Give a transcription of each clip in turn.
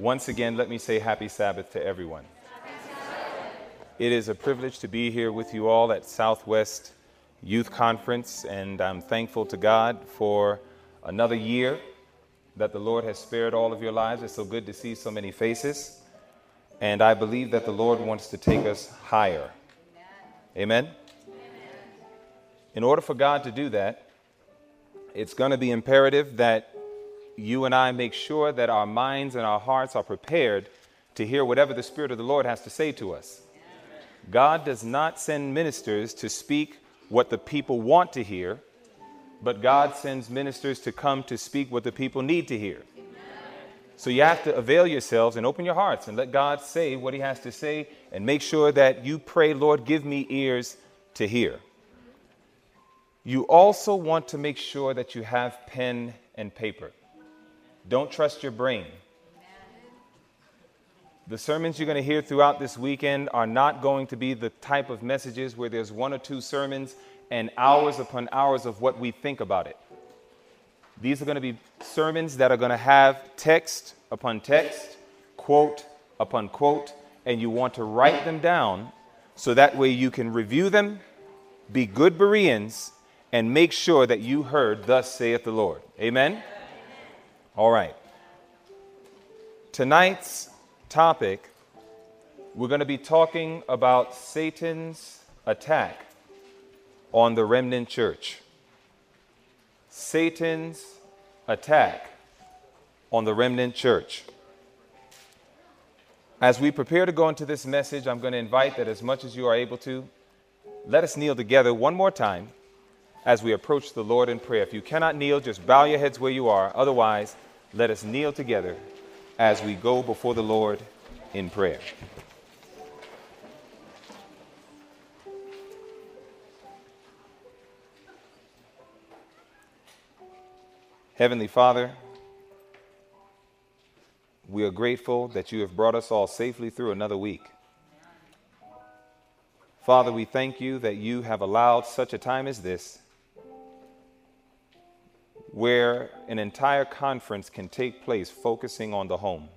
Once again, let me say happy Sabbath to everyone. It is a privilege to be here with you all at Southwest Youth Conference, and I'm thankful to God for another year that the Lord has spared all of your lives. It's so good to see so many faces, and I believe that the Lord wants to take us higher. Amen? In order for God to do that, it's going to be imperative that you and I make sure that our minds and our hearts are prepared to hear whatever the Spirit of the Lord has to say to us. God does not send ministers to speak what the people want to hear, but God sends ministers to come to speak what the people need to hear. So you have to avail yourselves and open your hearts and let God say what He has to say and make sure that you pray, Lord, give me ears to hear. You also want to make sure that you have pen and paper. Don't trust your brain. The sermons you're going to hear throughout this weekend are not going to be the type of messages where there's one or two sermons and hours upon hours of what we think about it. These are going to be sermons that are going to have text upon text, quote upon quote, and you want to write them down so that way you can review them, be good Bereans, and make sure that you heard, Thus saith the Lord. Amen? All right. Tonight's topic, we're going to be talking about Satan's attack on the remnant church. Satan's attack on the remnant church. As we prepare to go into this message, I'm going to invite that as much as you are able to, let us kneel together one more time as we approach the Lord in prayer. If you cannot kneel, just bow your heads where you are. Otherwise, let us kneel together as we go before the Lord in prayer. Heavenly Father, we are grateful that you have brought us all safely through another week. Father, we thank you that you have allowed such a time as this where an entire conference can take place focusing on the home.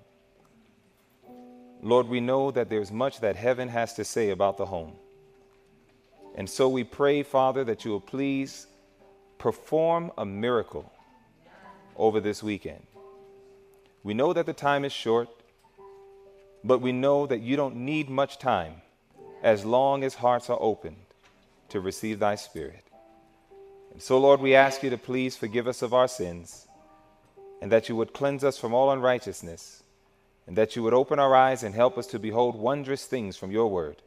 Lord, we know that there's much that heaven has to say about the home. And so we pray, Father, that you will please perform a miracle over this weekend. We know that the time is short, but we know that you don't need much time as long as hearts are opened to receive thy spirit. And so, Lord, we ask you to please forgive us of our sins, and that you would cleanse us from all unrighteousness, and that you would open our eyes and help us to behold wondrous things from your word.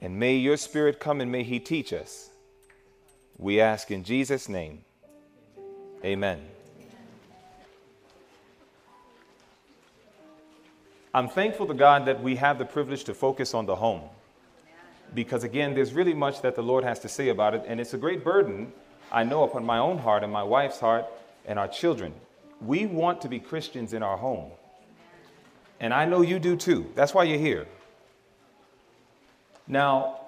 And may your spirit come and may he teach us. We ask in Jesus' name. Amen. I'm thankful to God that we have the privilege to focus on the home because again, there's really much that the Lord has to say about it, and it's a great burden, I know, upon my own heart and my wife's heart and our children. We want to be Christians in our home. And I know you do too. That's why you're here. Now,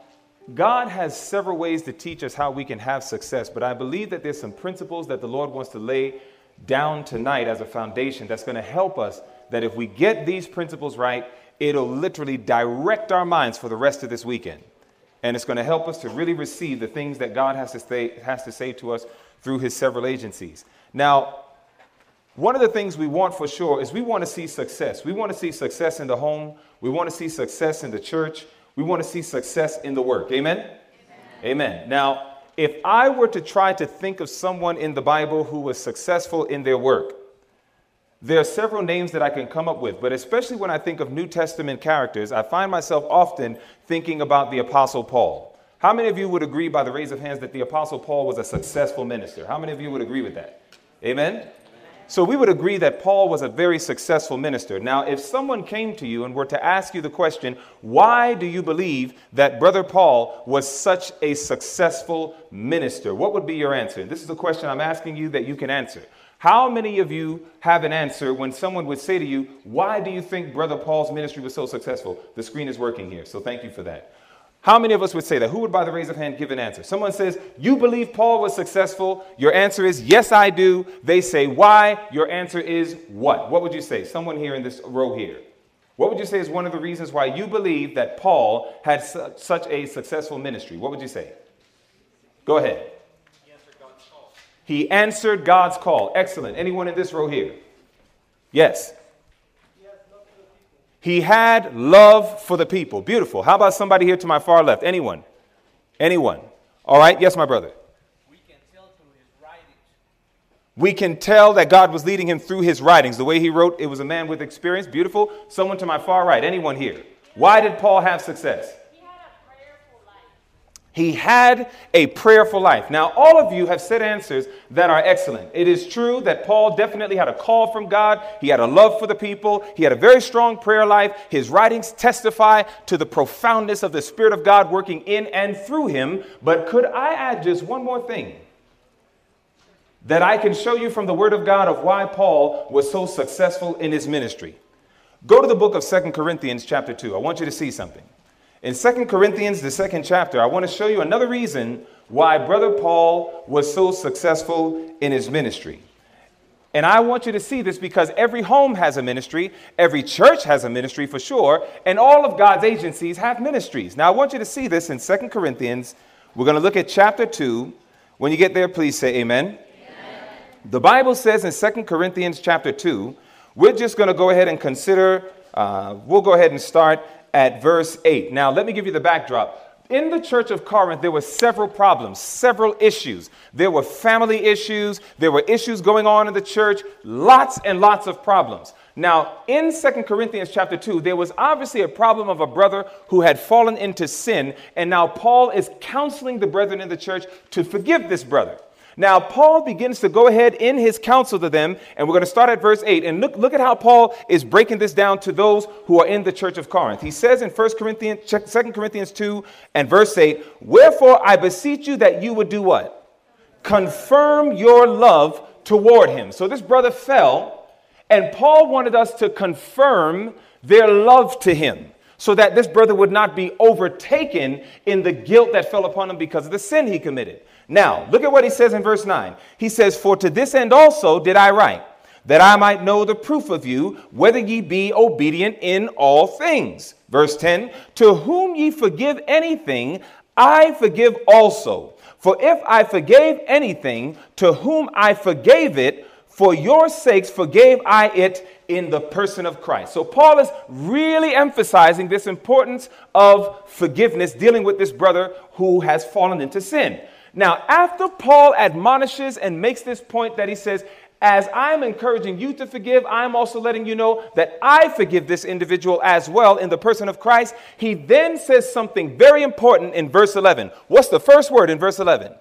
God has several ways to teach us how we can have success, but I believe that there's some principles that the Lord wants to lay down tonight as a foundation that's going to help us that if we get these principles right, it'll literally direct our minds for the rest of this weekend and it's going to help us to really receive the things that God has to say, has to say to us through his several agencies. Now, one of the things we want for sure is we want to see success. We want to see success in the home. We want to see success in the church. We want to see success in the work. Amen? Amen. Amen. Now, if I were to try to think of someone in the Bible who was successful in their work, there are several names that I can come up with, but especially when I think of New Testament characters, I find myself often thinking about the Apostle Paul. How many of you would agree by the raise of hands that the Apostle Paul was a successful minister? How many of you would agree with that? Amen? So we would agree that Paul was a very successful minister. Now, if someone came to you and were to ask you the question, why do you believe that Brother Paul was such a successful minister? What would be your answer? This is a question I'm asking you that you can answer. How many of you have an answer when someone would say to you, Why do you think Brother Paul's ministry was so successful? The screen is working here, so thank you for that. How many of us would say that? Who would, by the raise of hand, give an answer? Someone says, You believe Paul was successful. Your answer is, Yes, I do. They say, Why? Your answer is, What? What would you say? Someone here in this row here. What would you say is one of the reasons why you believe that Paul had su- such a successful ministry? What would you say? Go ahead. He answered God's call. He answered God's call. Excellent. Anyone in this row here? Yes. He had love for the people. Beautiful. How about somebody here to my far left? Anyone? Anyone? All right. Yes, my brother. We can tell through his writings. We can tell that God was leading him through his writings. The way he wrote, it was a man with experience. Beautiful. Someone to my far right. Anyone here? Why did Paul have success? He had a prayerful life. Now, all of you have said answers that are excellent. It is true that Paul definitely had a call from God. He had a love for the people. He had a very strong prayer life. His writings testify to the profoundness of the Spirit of God working in and through him. But could I add just one more thing? That I can show you from the Word of God of why Paul was so successful in his ministry. Go to the book of Second Corinthians, chapter 2. I want you to see something. In 2 Corinthians, the second chapter, I want to show you another reason why Brother Paul was so successful in his ministry. And I want you to see this because every home has a ministry, every church has a ministry for sure, and all of God's agencies have ministries. Now, I want you to see this in 2 Corinthians. We're going to look at chapter 2. When you get there, please say amen. amen. The Bible says in 2 Corinthians chapter 2, we're just going to go ahead and consider, uh, we'll go ahead and start at verse 8. Now, let me give you the backdrop. In the church of Corinth, there were several problems, several issues. There were family issues, there were issues going on in the church, lots and lots of problems. Now, in Second Corinthians chapter 2, there was obviously a problem of a brother who had fallen into sin, and now Paul is counseling the brethren in the church to forgive this brother. Now, Paul begins to go ahead in his counsel to them, and we're going to start at verse 8. And look, look at how Paul is breaking this down to those who are in the church of Corinth. He says in 1 Corinthians, 2 Corinthians 2 and verse 8, Wherefore I beseech you that you would do what? Confirm your love toward him. So this brother fell, and Paul wanted us to confirm their love to him so that this brother would not be overtaken in the guilt that fell upon him because of the sin he committed. Now, look at what he says in verse 9. He says, For to this end also did I write, that I might know the proof of you, whether ye be obedient in all things. Verse 10 To whom ye forgive anything, I forgive also. For if I forgave anything, to whom I forgave it, for your sakes forgave I it in the person of Christ. So Paul is really emphasizing this importance of forgiveness, dealing with this brother who has fallen into sin. Now, after Paul admonishes and makes this point that he says, as I'm encouraging you to forgive, I'm also letting you know that I forgive this individual as well in the person of Christ. He then says something very important in verse 11. What's the first word in verse 11?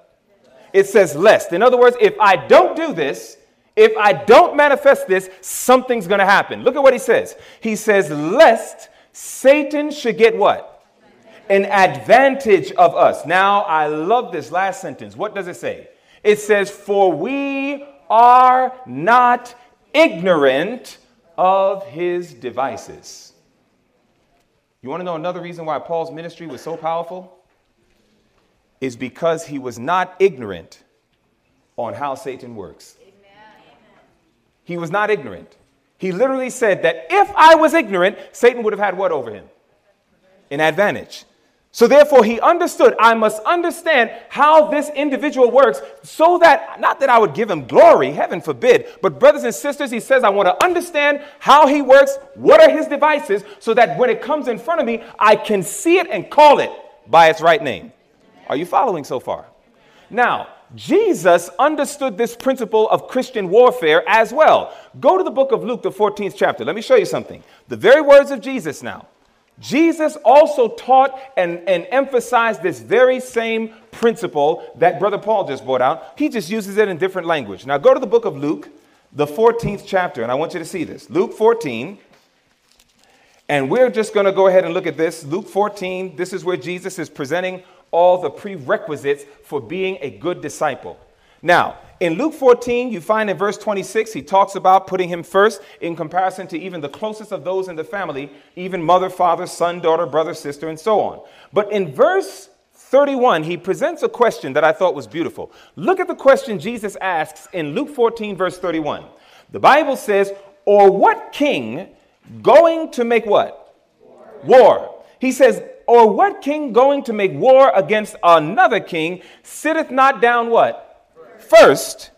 It says, lest. In other words, if I don't do this, if I don't manifest this, something's going to happen. Look at what he says. He says, lest Satan should get what? An advantage of us. Now, I love this last sentence. What does it say? It says, For we are not ignorant of his devices. You want to know another reason why Paul's ministry was so powerful? Is because he was not ignorant on how Satan works. He was not ignorant. He literally said that if I was ignorant, Satan would have had what over him? An advantage. So therefore, he understood, I must understand how this individual works so that, not that I would give him glory, heaven forbid, but brothers and sisters, he says, I want to understand how he works, what are his devices, so that when it comes in front of me, I can see it and call it by its right name. Are you following so far? Now, Jesus understood this principle of Christian warfare as well. Go to the book of Luke, the 14th chapter. Let me show you something. The very words of Jesus now. Jesus also taught and, and emphasized this very same principle that Brother Paul just brought out. He just uses it in different language. Now go to the book of Luke, the 14th chapter, and I want you to see this. Luke 14. And we're just going to go ahead and look at this. Luke 14, this is where Jesus is presenting all the prerequisites for being a good disciple. Now, in Luke 14, you find in verse 26, he talks about putting him first in comparison to even the closest of those in the family, even mother, father, son, daughter, brother, sister, and so on. But in verse 31, he presents a question that I thought was beautiful. Look at the question Jesus asks in Luke 14, verse 31. The Bible says, Or what king going to make what? War. war. He says, Or what king going to make war against another king sitteth not down what? First,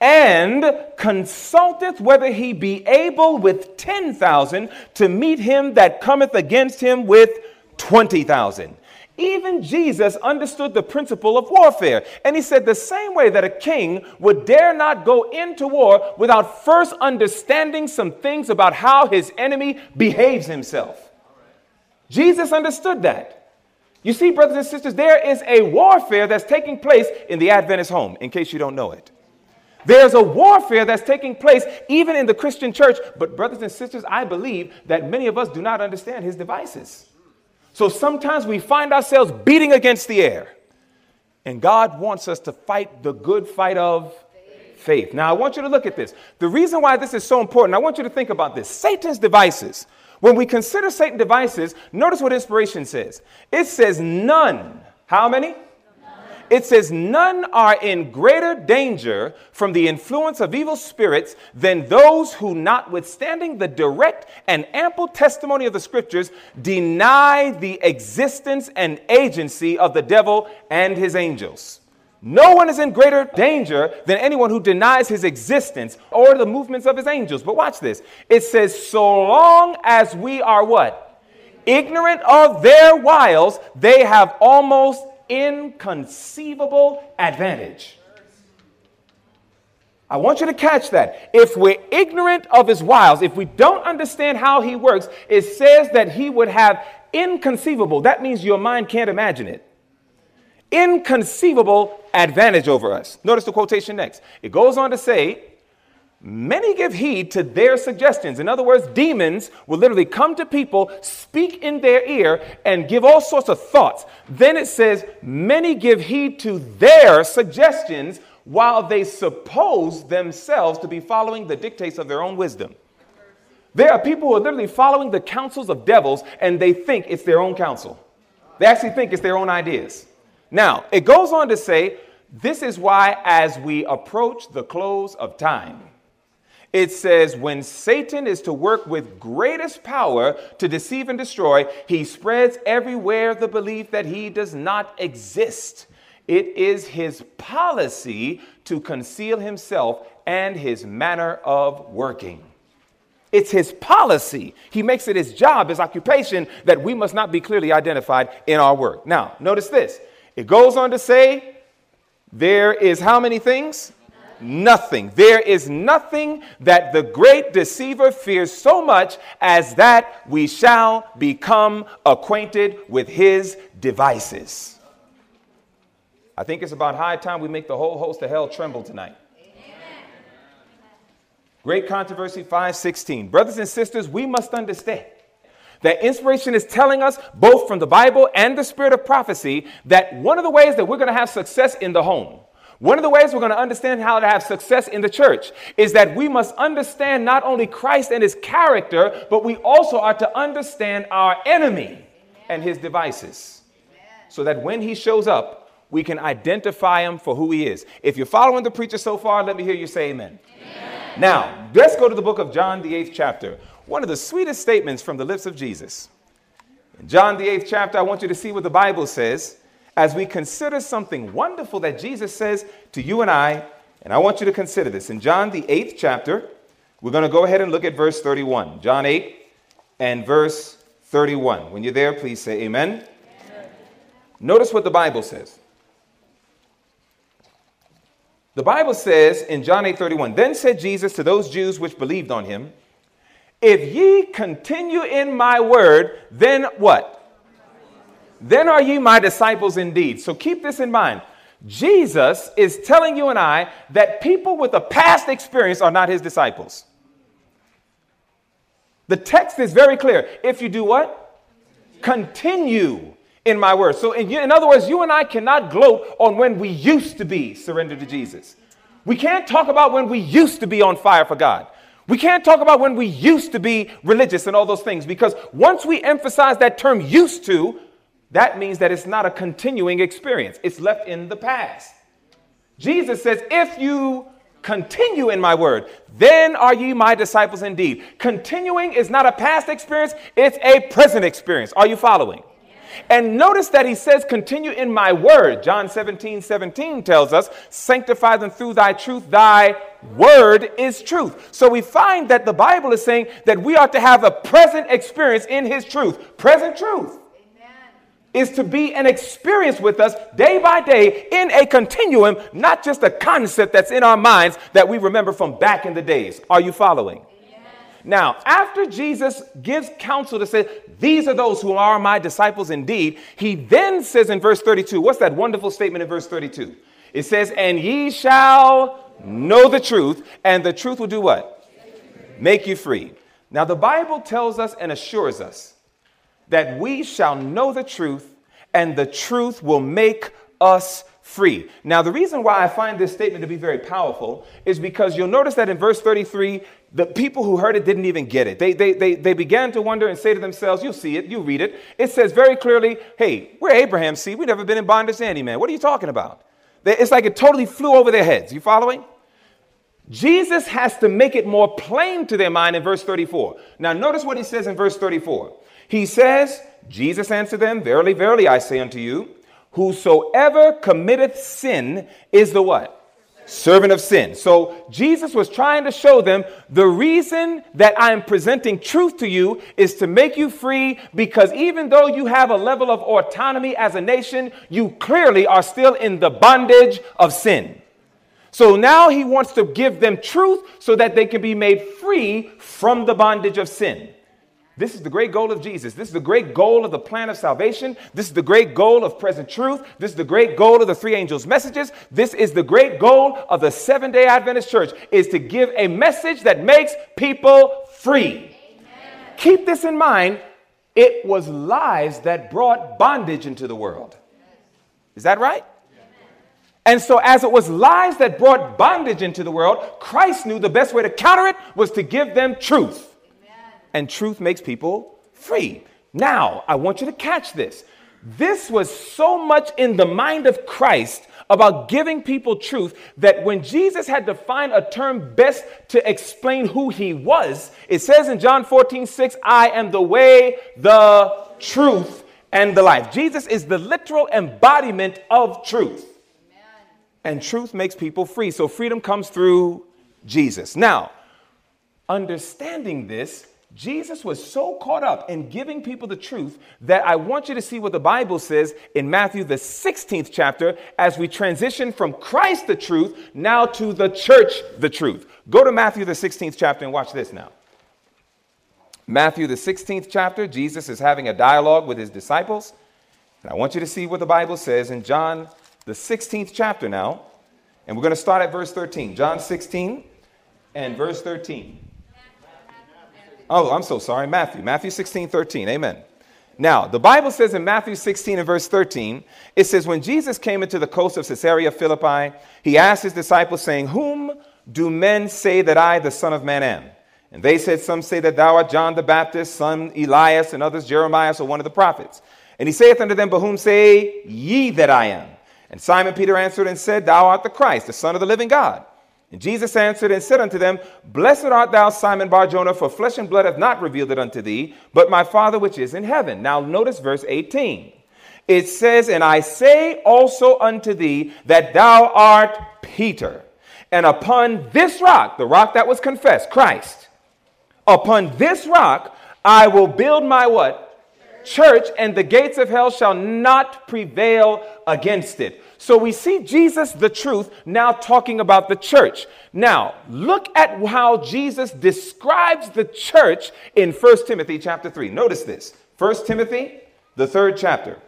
and consulteth whether he be able with 10,000 to meet him that cometh against him with 20,000. Even Jesus understood the principle of warfare. And he said, the same way that a king would dare not go into war without first understanding some things about how his enemy behaves himself. Jesus understood that. You see, brothers and sisters, there is a warfare that's taking place in the Adventist home, in case you don't know it. There's a warfare that's taking place even in the Christian church. But, brothers and sisters, I believe that many of us do not understand his devices. So sometimes we find ourselves beating against the air. And God wants us to fight the good fight of faith. Now, I want you to look at this. The reason why this is so important, I want you to think about this Satan's devices. When we consider Satan's devices, notice what inspiration says. It says none. How many? it says, None are in greater danger from the influence of evil spirits than those who, notwithstanding the direct and ample testimony of the scriptures, deny the existence and agency of the devil and his angels. No one is in greater danger than anyone who denies his existence or the movements of his angels. But watch this. It says, so long as we are what? Ignorant of their wiles, they have almost inconceivable advantage. I want you to catch that. If we're ignorant of his wiles, if we don't understand how he works, it says that he would have inconceivable, that means your mind can't imagine it. Inconceivable advantage over us. Notice the quotation next. It goes on to say, Many give heed to their suggestions. In other words, demons will literally come to people, speak in their ear, and give all sorts of thoughts. Then it says, Many give heed to their suggestions while they suppose themselves to be following the dictates of their own wisdom. There are people who are literally following the counsels of devils and they think it's their own counsel. They actually think it's their own ideas. Now, it goes on to say, This is why, as we approach the close of time, it says, when Satan is to work with greatest power to deceive and destroy, he spreads everywhere the belief that he does not exist. It is his policy to conceal himself and his manner of working. It's his policy. He makes it his job, his occupation, that we must not be clearly identified in our work. Now, notice this. It goes on to say, there is how many things? nothing. There is nothing that the great deceiver fears so much as that we shall become acquainted with his devices. I think it's about high time we make the whole host of hell tremble tonight. Great Controversy 516. Brothers and sisters, we must understand that inspiration is telling us, both from the Bible and the spirit of prophecy, that one of the ways that we're going to have success in the home one of the ways we're going to understand how to have success in the church is that we must understand not only Christ and his character, but we also are to understand our enemy Amen. and his devices. So that when he shows up, we can identify him for who he is. If you're following the preacher so far, let me hear you say amen. amen. Now, let's go to the book of John, the eighth chapter. One of the sweetest statements from the lips of Jesus. In John, the eighth chapter, I want you to see what the Bible says as we consider something wonderful that Jesus says to you and I, and I want you to consider this. In John, the eighth chapter, we're going to go ahead and look at verse 31. John 8 and verse 31. When you're there, please say amen. amen. Notice what the Bible says. The Bible says in John 8 31, Then said Jesus to those Jews which believed on him, If ye continue in my word, then what? then are ye my disciples indeed. So keep this in mind. Jesus is telling you and I that people with a past experience are not his disciples. The text is very clear. If you do what? Continue in my word. So, in, in other words, you and I cannot gloat on when we used to be surrendered to Jesus. We can't talk about when we used to be on fire for God. We can't talk about when we used to be religious and all those things because once we emphasize that term used to, that means that it's not a continuing experience. It's left in the past. Jesus says, if you continue in my word, then are ye my disciples indeed. Continuing is not a past experience, it's a present experience. Are you following? And notice that he says, continue in my word. John 17, 17 tells us, sanctify them through thy truth. Thy word is truth. So we find that the Bible is saying that we ought to have a present experience in his truth. Present truth is to be an experience with us day by day in a continuum, not just a concept that's in our minds that we remember from back in the days. Are you following? Now, after Jesus gives counsel to say, These are those who are my disciples indeed, he then says in verse 32, what's that wonderful statement in verse 32? It says, And ye shall know the truth, and the truth will do what? Make you free. Now, the Bible tells us and assures us that we shall know the truth, and the truth will make us free. Now, the reason why I find this statement to be very powerful is because you'll notice that in verse 33, the people who heard it didn't even get it. They, they, they, they began to wonder and say to themselves, You'll see it, you read it. It says very clearly, Hey, we're Abraham's seed. We've never been in bondage to any man. What are you talking about? It's like it totally flew over their heads. You following? Jesus has to make it more plain to their mind in verse 34. Now, notice what he says in verse 34. He says, Jesus answered them, Verily, verily, I say unto you, whosoever committeth sin is the what? Servant of sin. So Jesus was trying to show them the reason that I am presenting truth to you is to make you free because even though you have a level of autonomy as a nation, you clearly are still in the bondage of sin. So now he wants to give them truth so that they can be made free from the bondage of sin. This is the great goal of Jesus. This is the great goal of the plan of salvation. This is the great goal of present truth. This is the great goal of the three angels' messages. This is the great goal of the Seven Day Adventist Church is to give a message that makes people free. Amen. Keep this in mind. It was lies that brought bondage into the world. Is that right? And so, as it was lies that brought bondage into the world, Christ knew the best way to counter it was to give them truth and truth makes people free. Now, I want you to catch this. This was so much in the mind of Christ about giving people truth that when Jesus had to find a term best to explain who he was, it says in John 14, 6, I am the way, the truth, and the life. Jesus is the literal embodiment of truth. Amen. And truth makes people free. So freedom comes through Jesus. Now, understanding this, Jesus was so caught up in giving people the truth that I want you to see what the Bible says in Matthew, the 16th chapter, as we transition from Christ the truth now to the church the truth. Go to Matthew, the 16th chapter, and watch this now. Matthew, the 16th chapter, Jesus is having a dialogue with his disciples. And I want you to see what the Bible says in John, the 16th chapter now. And we're going to start at verse 13. John 16 and verse 13. Oh, I'm so sorry. Matthew, Matthew 16, 13. Amen. Now, the Bible says in Matthew 16 and verse 13, it says, When Jesus came into the coast of Caesarea Philippi, he asked his disciples, saying, Whom do men say that I, the Son of Man, am? And they said, Some say that thou art John the Baptist, son Elias, and others Jeremiah, or one of the prophets. And he saith unto them, But whom say ye that I am? And Simon Peter answered and said, Thou art the Christ, the Son of the living God. And Jesus answered and said unto them, Blessed art thou, Simon Barjona, for flesh and blood hath not revealed it unto thee, but my Father which is in heaven. Now notice verse 18. It says, And I say also unto thee that thou art Peter, and upon this rock, the rock that was confessed, Christ, upon this rock I will build my what? Church, and the gates of hell shall not prevail against it. So we see Jesus, the truth, now talking about the church. Now, look at how Jesus describes the church in 1 Timothy chapter 3. Notice this 1 Timothy, the third chapter.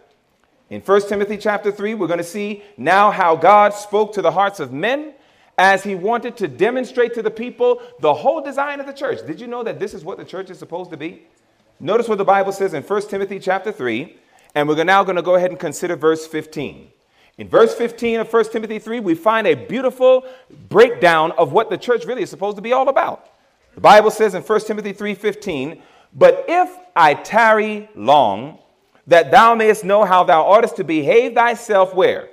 In 1 Timothy chapter 3, we're going to see now how God spoke to the hearts of men as he wanted to demonstrate to the people the whole design of the church. Did you know that this is what the church is supposed to be? Notice what the Bible says in 1 Timothy chapter 3, and we're now going to go ahead and consider verse 15. In verse 15 of 1 Timothy 3, we find a beautiful breakdown of what the church really is supposed to be all about. The Bible says in 1 Timothy 3:15, "But if I tarry long, that thou mayest know how thou oughtest to behave thyself where?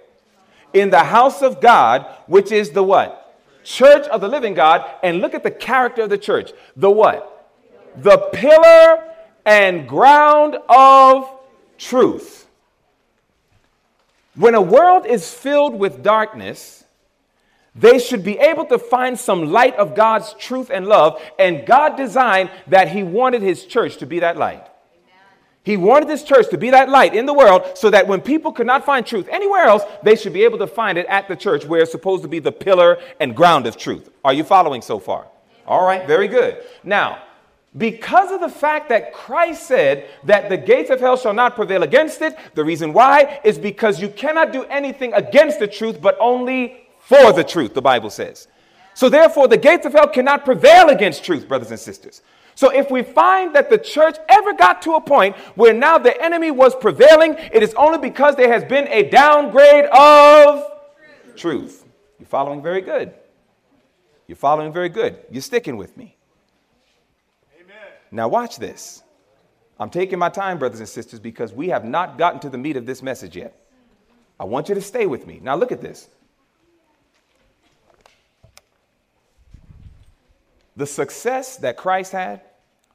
In the house of God, which is the what? Church of the living God. And look at the character of the church. The what? The pillar and ground of truth. When a world is filled with darkness, they should be able to find some light of God's truth and love. And God designed that He wanted His church to be that light. He wanted this church to be that light in the world so that when people could not find truth anywhere else, they should be able to find it at the church where it's supposed to be the pillar and ground of truth. Are you following so far? All right, very good. Now, because of the fact that Christ said that the gates of hell shall not prevail against it, the reason why is because you cannot do anything against the truth, but only for the truth, the Bible says. So therefore, the gates of hell cannot prevail against truth, brothers and sisters. So if we find that the church ever got to a point where now the enemy was prevailing, it is only because there has been a downgrade of truth. truth. You're following very good. You're following very good. You're sticking with me. Now watch this. I'm taking my time, brothers and sisters, because we have not gotten to the meat of this message yet. I want you to stay with me. Now look at this. The success that Christ had,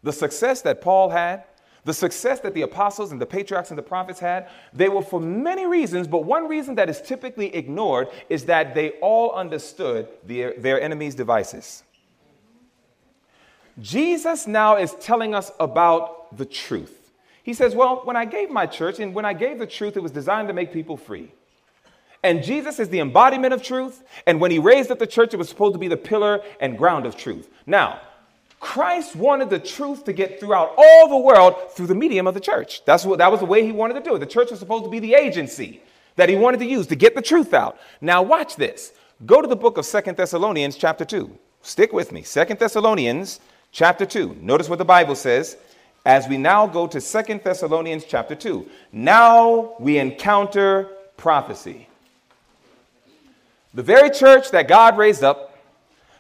the success that Paul had, the success that the apostles and the patriarchs and the prophets had, they were for many reasons, but one reason that is typically ignored is that they all understood their, their enemies' devices. Jesus now is telling us about the truth. He says, Well, when I gave my church and when I gave the truth, it was designed to make people free. And Jesus is the embodiment of truth. And when he raised up the church, it was supposed to be the pillar and ground of truth. Now, Christ wanted the truth to get throughout all the world through the medium of the church. That's what, that was the way he wanted to do it. The church was supposed to be the agency that he wanted to use to get the truth out. Now, watch this. Go to the book of Second Thessalonians, chapter 2. Stick with me. Second Thessalonians, chapter 2. Notice what the Bible says as we now go to Second Thessalonians, chapter 2. Now we encounter prophecy. The very church that God raised up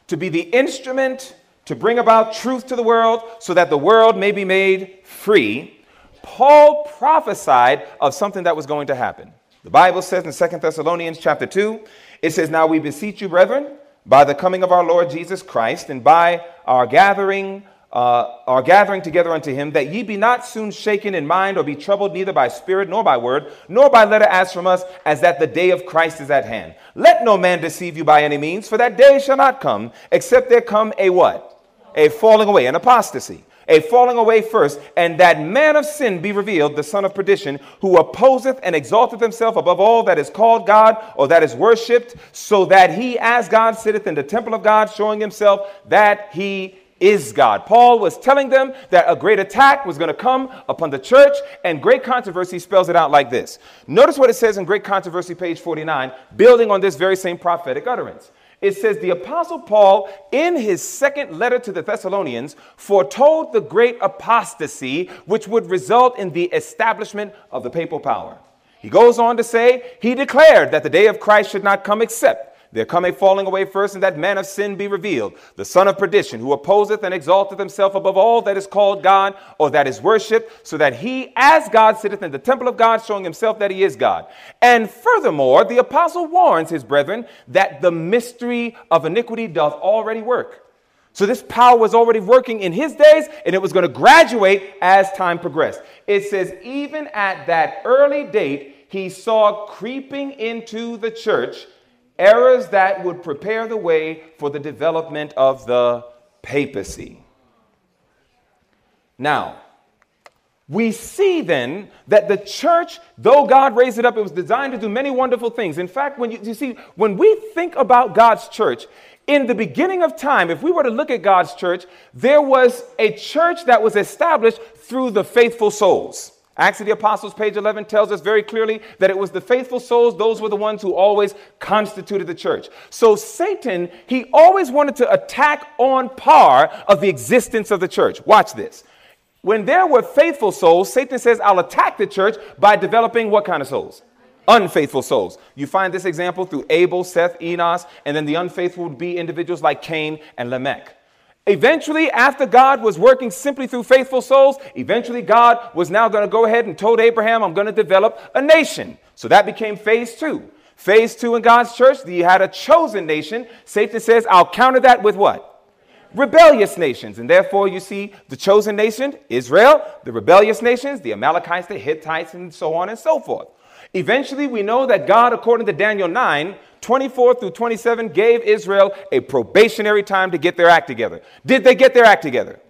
to be the instrument to bring about truth to the world so that the world may be made free, Paul prophesied of something that was going to happen. The Bible says in Second Thessalonians chapter 2, it says, Now we beseech you, brethren, by the coming of our Lord Jesus Christ and by our gathering uh, are gathering together unto him, that ye be not soon shaken in mind or be troubled neither by spirit nor by word, nor by letter as from us, as that the day of Christ is at hand. Let no man deceive you by any means, for that day shall not come, except there come a what? A falling away, an apostasy. A falling away first, and that man of sin be revealed, the son of perdition, who opposeth and exalteth himself above all that is called God or that is worshipped, so that he as God sitteth in the temple of God, showing himself that he is God. Paul was telling them that a great attack was going to come upon the church, and great controversy spells it out like this. Notice what it says in Great Controversy, page 49, building on this very same prophetic utterance. It says, The Apostle Paul, in his second letter to the Thessalonians, foretold the great apostasy which would result in the establishment of the papal power. He goes on to say, He declared that the day of Christ should not come except there come a falling away first, and that man of sin be revealed, the son of perdition, who opposeth and exalteth himself above all that is called God or that is worshipped, so that he, as God, sitteth in the temple of God, showing himself that he is God. And furthermore, the apostle warns his brethren that the mystery of iniquity doth already work. So this power was already working in his days, and it was going to graduate as time progressed. It says, even at that early date, he saw creeping into the church errors that would prepare the way for the development of the papacy. Now, we see then that the church, though God raised it up, it was designed to do many wonderful things. In fact, when you, you, see, when we think about God's church, in the beginning of time, if we were to look at God's church, there was a church that was established through the faithful souls. Acts of the Apostles, page 11, tells us very clearly that it was the faithful souls, those were the ones who always constituted the church. So Satan, he always wanted to attack on par of the existence of the church. Watch this. When there were faithful souls, Satan says, I'll attack the church by developing what kind of souls? unfaithful souls. You find this example through Abel, Seth, Enos, and then the unfaithful would be individuals like Cain and Lamech. Eventually, after God was working simply through faithful souls, eventually God was now going to go ahead and told Abraham, I'm going to develop a nation. So that became phase two. Phase two in God's church, you had a chosen nation. Satan says, I'll counter that with what? Rebellious nations. And therefore, you see the chosen nation, Israel, the rebellious nations, the Amalekites, the Hittites, and so on and so forth. Eventually, we know that God, according to Daniel 9, 24 through 27, gave Israel a probationary time to get their act together. Did they get their act together?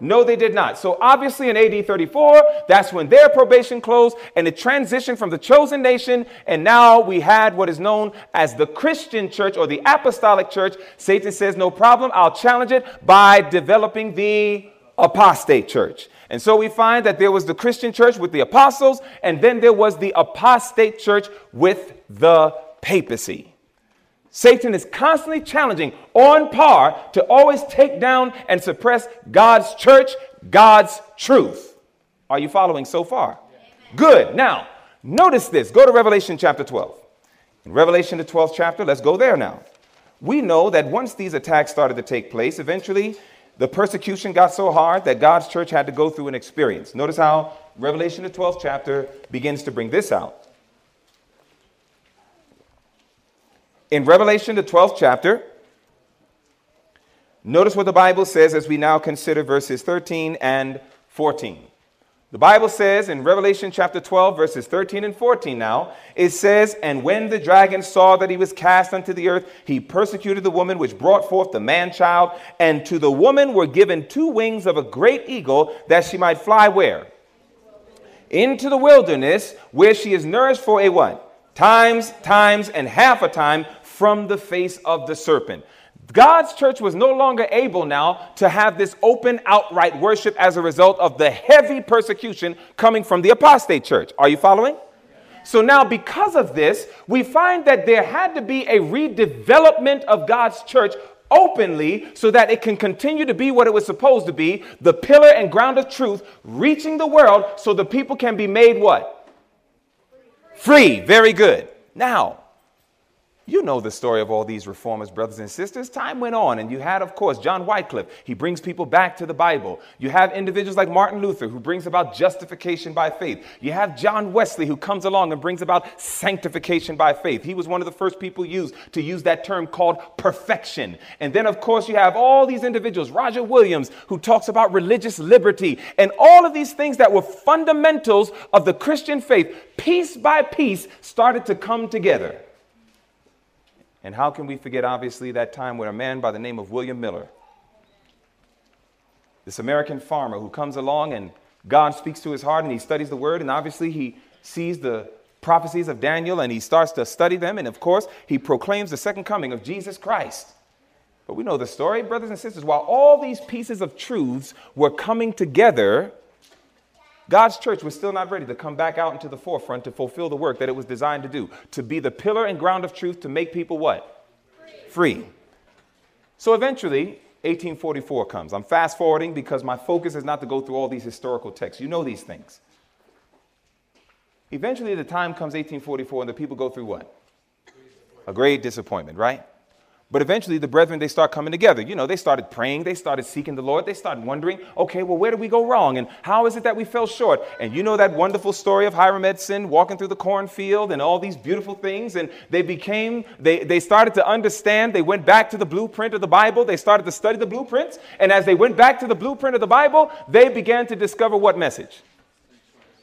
No, they did not. So obviously in AD 34, that's when their probation closed and it transitioned from the chosen nation. And now we had what is known as the Christian church or the apostolic church. Satan says, no problem. I'll challenge it by developing the apostate church. And so we find that there was the Christian church with the apostles, and then there was the apostate church with the papacy. Satan is constantly challenging on par to always take down and suppress God's church, God's truth. Are you following so far? Good. Now, notice this. Go to Revelation chapter 12. In Revelation, the 12th chapter, let's go there now. We know that once these attacks started to take place, eventually the persecution got so hard that God's church had to go through an experience. Notice how Revelation, the 12th chapter, begins to bring this out. In Revelation, the 12th chapter, notice what the Bible says as we now consider verses 13 and 14. The Bible says in Revelation chapter 12, verses 13 and 14 now, it says, And when the dragon saw that he was cast unto the earth, he persecuted the woman which brought forth the man child, and to the woman were given two wings of a great eagle, that she might fly where? Into the wilderness, where she is nourished for a what? Times, times, and half a time from the face of the serpent. God's church was no longer able now to have this open, outright worship as a result of the heavy persecution coming from the apostate church. Are you following? So now, because of this, we find that there had to be a redevelopment of God's church openly so that it can continue to be what it was supposed to be the pillar and ground of truth, reaching the world so the people can be made what? Free. Very good. Now, you know the story of all these reformers, brothers and sisters. Time went on, and you had, of course, John Wycliffe. He brings people back to the Bible. You have individuals like Martin Luther, who brings about justification by faith. You have John Wesley, who comes along and brings about sanctification by faith. He was one of the first people used to use that term called perfection. And then, of course, you have all these individuals, Roger Williams, who talks about religious liberty, and all of these things that were fundamentals of the Christian faith, piece by piece, started to come together. And how can we forget, obviously, that time when a man by the name of William Miller, this American farmer who comes along and God speaks to his heart and he studies the word, and obviously he sees the prophecies of Daniel and he starts to study them, and of course, he proclaims the second coming of Jesus Christ. But we know the story, brothers and sisters. While all these pieces of truths were coming together, God's church was still not ready to come back out into the forefront to fulfill the work that it was designed to do, to be the pillar and ground of truth to make people what? Free. Free. So eventually, 1844 comes. I'm fast forwarding because my focus is not to go through all these historical texts. You know these things. Eventually, the time comes 1844, and the people go through what? A great disappointment, right? But eventually, the brethren, they start coming together. You know, they started praying, they started seeking the Lord, they started wondering, okay, well, where did we go wrong? And how is it that we fell short? And you know that wonderful story of Hiram Edson walking through the cornfield and all these beautiful things. And they became, they, they started to understand, they went back to the blueprint of the Bible, they started to study the blueprints. And as they went back to the blueprint of the Bible, they began to discover what message?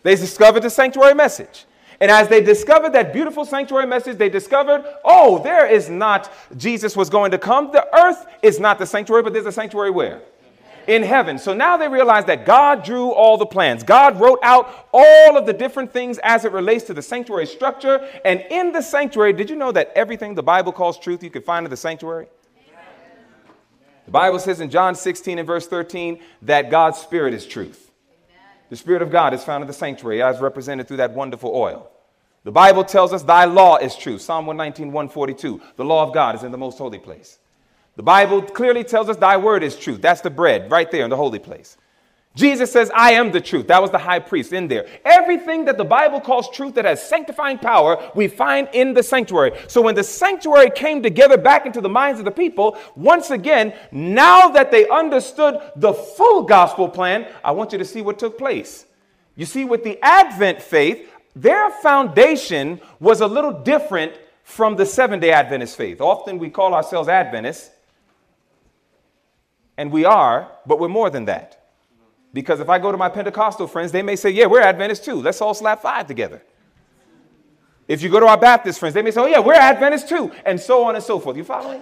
They discovered the sanctuary message. And as they discovered that beautiful sanctuary message, they discovered, oh, there is not Jesus was going to come. The earth is not the sanctuary, but there's a sanctuary where? in heaven. So now they realize that God drew all the plans. God wrote out all of the different things as it relates to the sanctuary structure. And in the sanctuary, did you know that everything the Bible calls truth you can find in the sanctuary? The Bible says in John 16 and verse 13 that God's Spirit is truth. The Spirit of God is found in the sanctuary as represented through that wonderful oil. The Bible tells us thy law is true. Psalm 119, 142. The law of God is in the most holy place. The Bible clearly tells us thy word is truth. That's the bread right there in the holy place. Jesus says, I am the truth. That was the high priest in there. Everything that the Bible calls truth that has sanctifying power, we find in the sanctuary. So when the sanctuary came together back into the minds of the people, once again, now that they understood the full gospel plan, I want you to see what took place. You see, with the Advent faith, their foundation was a little different from the seven day Adventist faith. Often we call ourselves Adventists, and we are, but we're more than that. Because if I go to my Pentecostal friends, they may say, Yeah, we're Adventists too. Let's all slap five together. If you go to our Baptist friends, they may say, Oh, yeah, we're Adventists too. And so on and so forth. You following?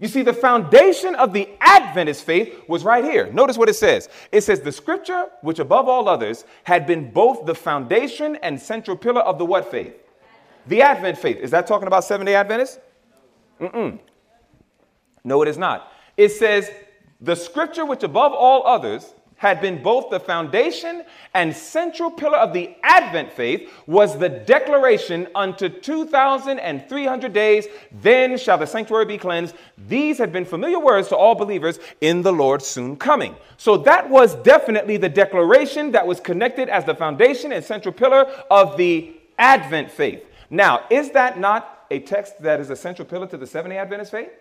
You see, the foundation of the Adventist faith was right here. Notice what it says. It says, The scripture, which above all others had been both the foundation and central pillar of the what faith? The Advent faith. Is that talking about seven day Adventists? Mm-mm. No, it is not. It says, The scripture, which above all others had been both the foundation and central pillar of the Advent faith was the declaration unto 2,300 days, then shall the sanctuary be cleansed. These had been familiar words to all believers in the Lord's soon coming. So that was definitely the declaration that was connected as the foundation and central pillar of the Advent faith. Now, is that not a text that is a central pillar to the Seventh day Adventist faith?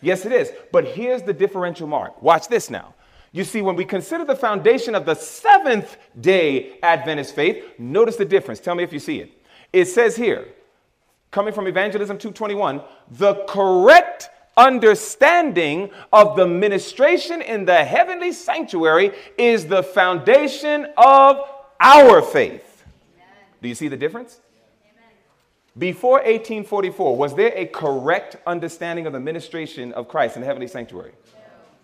Yes, it is. But here's the differential mark. Watch this now. You see, when we consider the foundation of the seventh day Adventist faith, notice the difference. Tell me if you see it. It says here, coming from Evangelism 221, the correct understanding of the ministration in the heavenly sanctuary is the foundation of our faith. Do you see the difference? Before 1844, was there a correct understanding of the ministration of Christ in the heavenly sanctuary?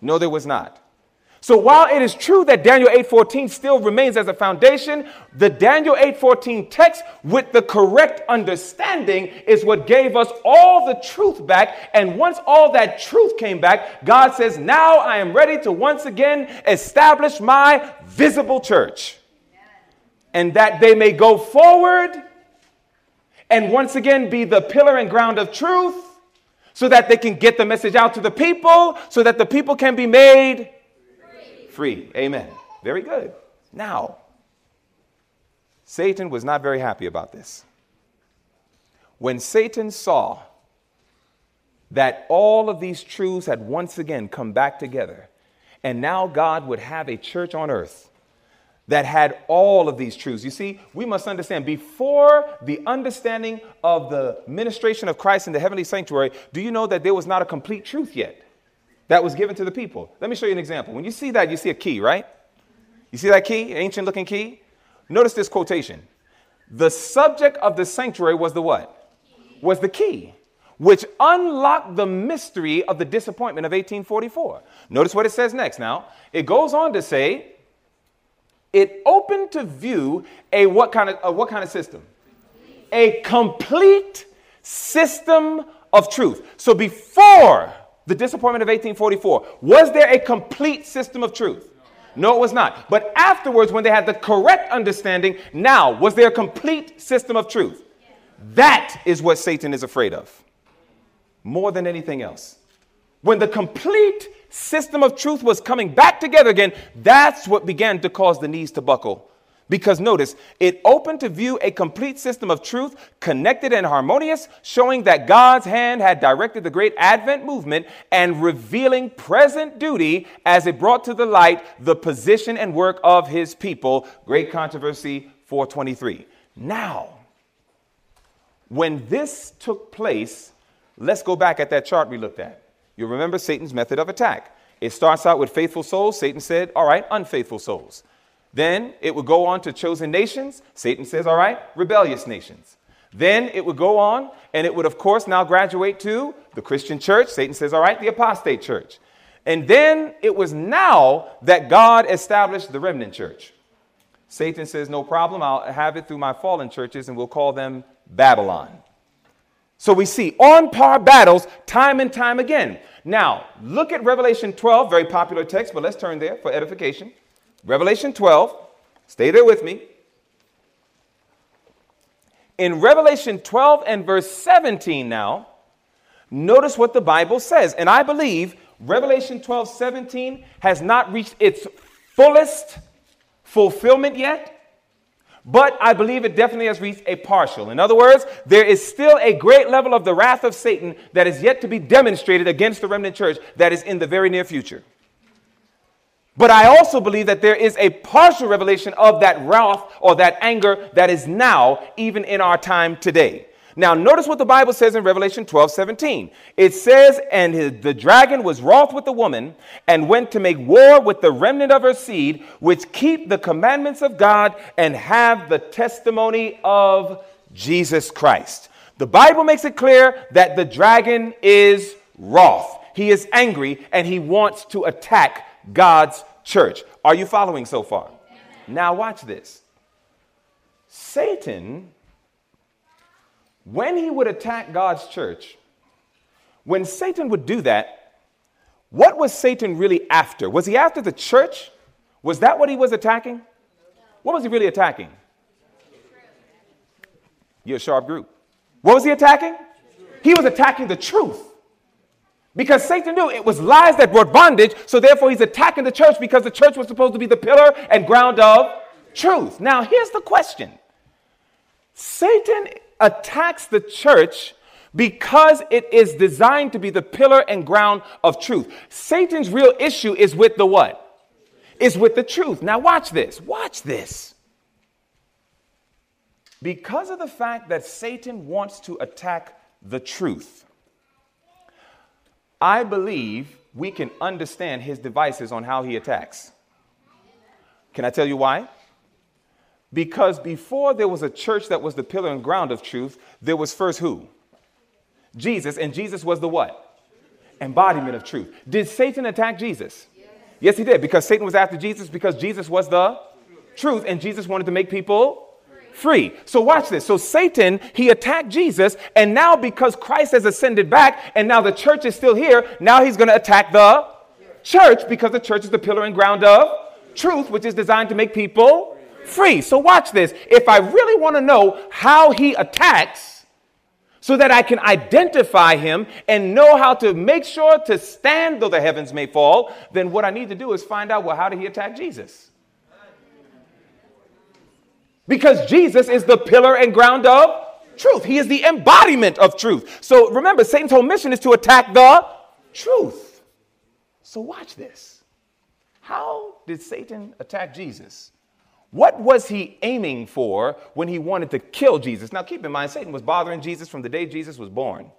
No there was not. So while it is true that Daniel 8:14 still remains as a foundation, the Daniel 8:14 text with the correct understanding is what gave us all the truth back. And once all that truth came back, God says, "Now I am ready to once again establish my visible church." And that they may go forward and once again be the pillar and ground of truth so that they can get the message out to the people so that the people can be made free. Amen. Very good. Now, Satan was not very happy about this. When Satan saw that all of these truths had once again come back together, and now God would have a church on earth that had all of these truths. You see, we must understand before the understanding of the ministration of Christ in the heavenly sanctuary, do you know that there was not a complete truth yet? That was given to the people. Let me show you an example. When you see that, you see a key, right? You see that key, ancient looking key? Notice this quotation. The subject of the sanctuary was the what? Was the key, which unlocked the mystery of the disappointment of 1844. Notice what it says next now. It goes on to say, it opened to view a what kind of, a what kind of system? A complete system of truth. So before the disappointment of 1844, was there a complete system of truth? No, it was not. But afterwards, when they had the correct understanding, now, was there a complete system of truth? That is what Satan is afraid of more than anything else. When the complete system of truth was coming back together again, that's what began to cause the knees to buckle because notice, it opened to view a complete system of truth, connected and harmonious, showing that God's hand had directed the great Advent movement and revealing present duty as it brought to the light the position and work of his people. Great controversy 423. Now, when this took place, let's go back at that chart we looked at. You remember Satan's method of attack. It starts out with faithful souls. Satan said, All right, unfaithful souls. Then it would go on to chosen nations. Satan says, all right, rebellious nations. Then it would go on, and it would, of course, now graduate to the Christian church. Satan says, all right, the apostate church. And then it was now that God established the remnant church. Satan says, no problem, I'll have it through my fallen churches, and we'll call them Babylon. So we see on par battles time and time again. Now, look at Revelation 12, very popular text, but let's turn there for edification. Revelation 12, stay there with me. In Revelation 12 and verse 17 now, notice what the Bible says. And I believe Revelation 12, 17 has not reached its fullest fulfillment yet, but I believe it definitely has reached a partial. In other words, there is still a great level of the wrath of Satan that is yet to be demonstrated against the remnant church that is in the very near future. But I also believe that there is a partial revelation of that wrath or that anger that is now, even in our time today. Now, notice what the Bible says in Revelation 12 17. It says, And the dragon was wroth with the woman and went to make war with the remnant of her seed, which keep the commandments of God and have the testimony of Jesus Christ. The Bible makes it clear that the dragon is wroth. He is angry and he wants to attack God's church. Are you following so far? Now, watch this. Satan when he would attack God's church, when Satan would do that, what was Satan really after? Was he after the church? Was that what he was attacking? What was he really attacking? You're a sharp group. What was he attacking? He was attacking the truth. Because Satan knew it was lies that brought bondage, so therefore he's attacking the church because the church was supposed to be the pillar and ground of truth. Now, here's the question Satan attacks the church because it is designed to be the pillar and ground of truth. Satan's real issue is with the what? Is with the truth. Now, watch this. Watch this. Because of the fact that Satan wants to attack the truth, I believe we can understand his devices on how he attacks. Can I tell you why? Because before there was a church that was the pillar and ground of truth, there was first who? Jesus, and Jesus was the what? Embodiment of truth. Did Satan attack Jesus? Yes, yes he did, because Satan was after Jesus, because Jesus was the truth, and Jesus wanted to make people free. So watch this. So Satan, he attacked Jesus, and now because Christ has ascended back, and now the church is still here, now he's going to attack the church because the church is the pillar and ground of truth, which is designed to make people free. So watch this. If I really want to know how he attacks, so that I can identify him and know how to make sure to stand though the heavens may fall, then what I need to do is find out well, how did he attack Jesus? Because Jesus is the pillar and ground of truth. He is the embodiment of truth. So remember, Satan's whole mission is to attack the truth. So watch this. How did Satan attack Jesus? What was he aiming for when he wanted to kill Jesus? Now, keep in mind, Satan was bothering Jesus from the day Jesus was born.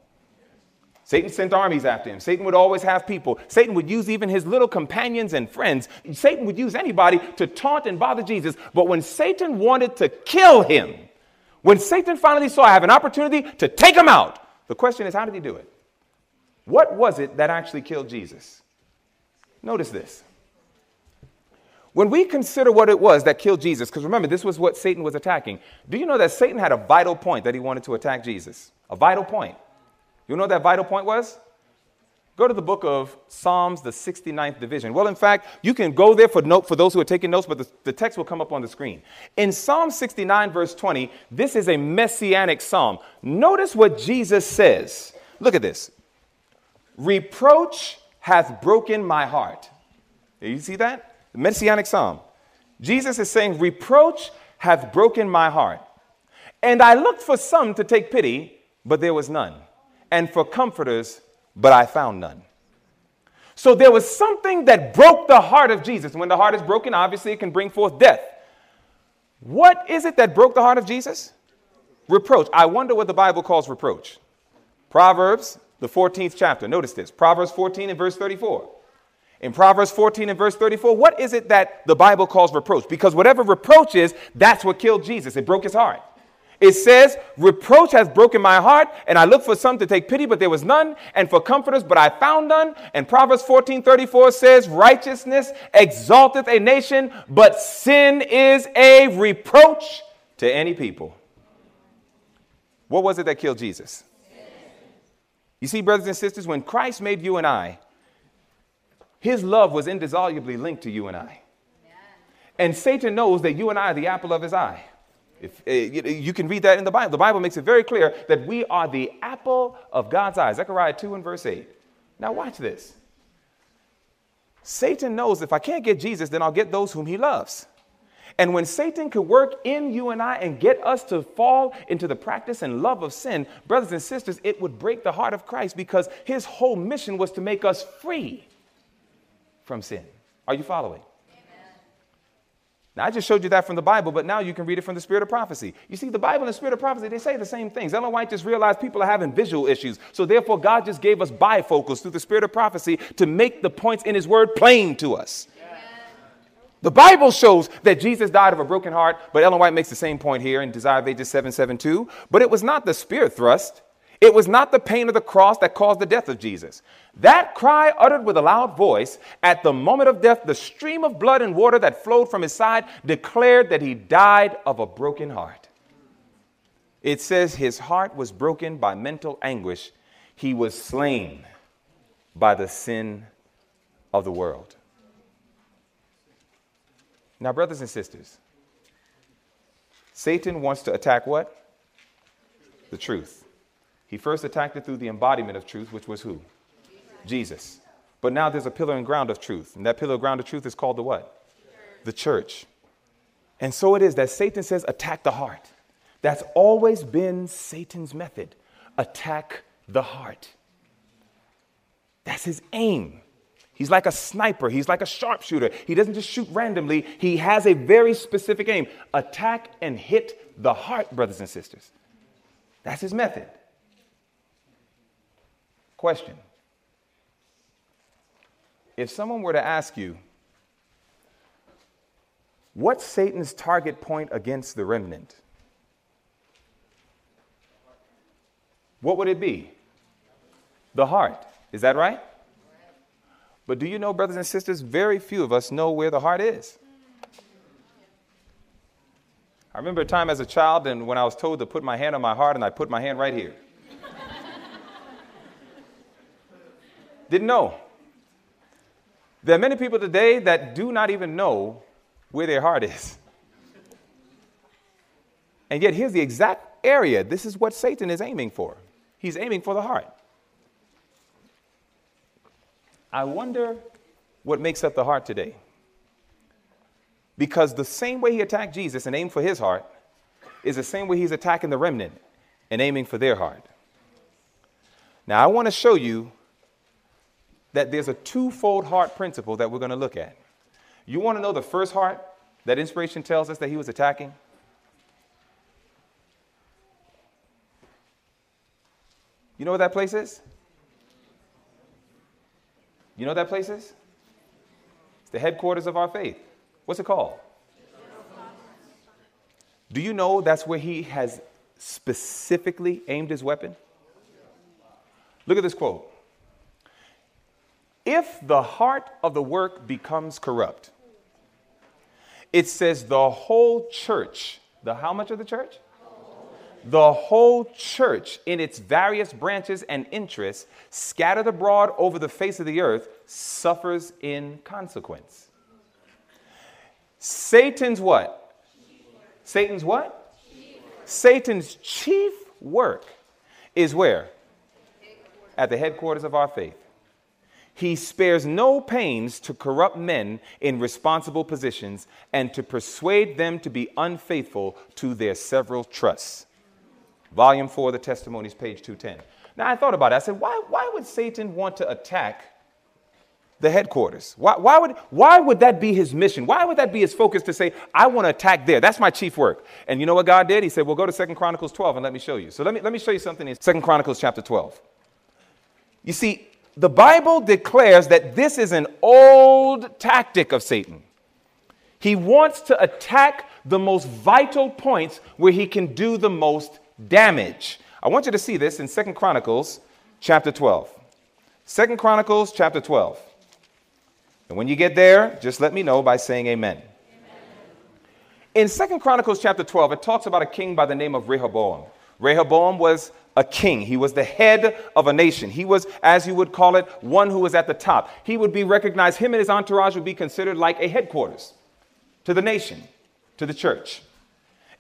Satan sent armies after him. Satan would always have people. Satan would use even his little companions and friends. Satan would use anybody to taunt and bother Jesus. But when Satan wanted to kill him, when Satan finally saw I have an opportunity to take him out, the question is, how did he do it? What was it that actually killed Jesus? Notice this. When we consider what it was that killed Jesus, because remember, this was what Satan was attacking, do you know that Satan had a vital point that he wanted to attack Jesus? A vital point. You know what that vital point was? Go to the book of Psalms, the 69th division. Well, in fact, you can go there for note for those who are taking notes, but the, the text will come up on the screen. In Psalm 69, verse 20, this is a messianic psalm. Notice what Jesus says. Look at this. Reproach hath broken my heart. You see that? the Messianic Psalm. Jesus is saying, Reproach hath broken my heart. And I looked for some to take pity, but there was none. And for comforters, but I found none. So there was something that broke the heart of Jesus. When the heart is broken, obviously it can bring forth death. What is it that broke the heart of Jesus? Reproach. I wonder what the Bible calls reproach. Proverbs, the 14th chapter. Notice this Proverbs 14 and verse 34. In Proverbs 14 and verse 34, what is it that the Bible calls reproach? Because whatever reproach is, that's what killed Jesus. It broke his heart. It says, Reproach has broken my heart, and I looked for some to take pity, but there was none, and for comforters, but I found none. And Proverbs 14 34 says, Righteousness exalteth a nation, but sin is a reproach to any people. What was it that killed Jesus? You see, brothers and sisters, when Christ made you and I, his love was indissolubly linked to you and I. And Satan knows that you and I are the apple of his eye. If, uh, you can read that in the Bible. The Bible makes it very clear that we are the apple of God's eye. Zechariah 2 and verse 8. Now, watch this. Satan knows if I can't get Jesus, then I'll get those whom he loves. And when Satan could work in you and I and get us to fall into the practice and love of sin, brothers and sisters, it would break the heart of Christ because his whole mission was to make us free from sin. Are you following? Now, I just showed you that from the Bible, but now you can read it from the spirit of prophecy. You see, the Bible and the spirit of prophecy, they say the same things. Ellen White just realized people are having visual issues. So, therefore, God just gave us bifocals through the spirit of prophecy to make the points in his word plain to us. The Bible shows that Jesus died of a broken heart, but Ellen White makes the same point here in Desire of Ages 772. But it was not the spear thrust, it was not the pain of the cross that caused the death of Jesus. That cry, uttered with a loud voice, at the moment of death, the stream of blood and water that flowed from his side declared that he died of a broken heart. It says his heart was broken by mental anguish, he was slain by the sin of the world. Now, brothers and sisters, Satan wants to attack what? The truth. He first attacked it through the embodiment of truth, which was who? Jesus. But now there's a pillar and ground of truth. And that pillar and ground of truth is called the what? The church. And so it is that Satan says, attack the heart. That's always been Satan's method attack the heart. That's his aim. He's like a sniper, he's like a sharpshooter. He doesn't just shoot randomly, he has a very specific aim attack and hit the heart, brothers and sisters. That's his method. Question If someone were to ask you, what's Satan's target point against the remnant? What would it be? The heart. Is that right? But do you know, brothers and sisters, very few of us know where the heart is. I remember a time as a child and when I was told to put my hand on my heart and I put my hand right here. Didn't know. There are many people today that do not even know where their heart is. And yet, here's the exact area. This is what Satan is aiming for. He's aiming for the heart. I wonder what makes up the heart today. Because the same way he attacked Jesus and aimed for his heart is the same way he's attacking the remnant and aiming for their heart. Now, I want to show you that there's a twofold heart principle that we're going to look at. You want to know the first heart that inspiration tells us that he was attacking? You know what that place is? You know what that place is? It's the headquarters of our faith. What's it called? Do you know that's where he has specifically aimed his weapon? Look at this quote. If the heart of the work becomes corrupt, it says the whole church, the how much of the church? the whole church in its various branches and interests, scattered abroad over the face of the earth, suffers in consequence. Satan's what? Satan's what? Satan's chief work is where? At the headquarters of our faith. He spares no pains to corrupt men in responsible positions and to persuade them to be unfaithful to their several trusts. Volume 4 of the Testimonies, page 210. Now, I thought about it. I said, why, why would Satan want to attack the headquarters? Why, why, would, why would that be his mission? Why would that be his focus to say, I want to attack there? That's my chief work. And you know what God did? He said, well, go to Second Chronicles 12 and let me show you. So let me, let me show you something in Second Chronicles chapter 12. You see, the Bible declares that this is an old tactic of Satan. He wants to attack the most vital points where he can do the most damage. I want you to see this in Second Chronicles chapter 12. Second Chronicles chapter 12. And when you get there, just let me know by saying amen. amen. In Second Chronicles chapter 12, it talks about a king by the name of Rehoboam. Rehoboam was a king. He was the head of a nation. He was, as you would call it, one who was at the top. He would be recognized, him and his entourage would be considered like a headquarters to the nation, to the church.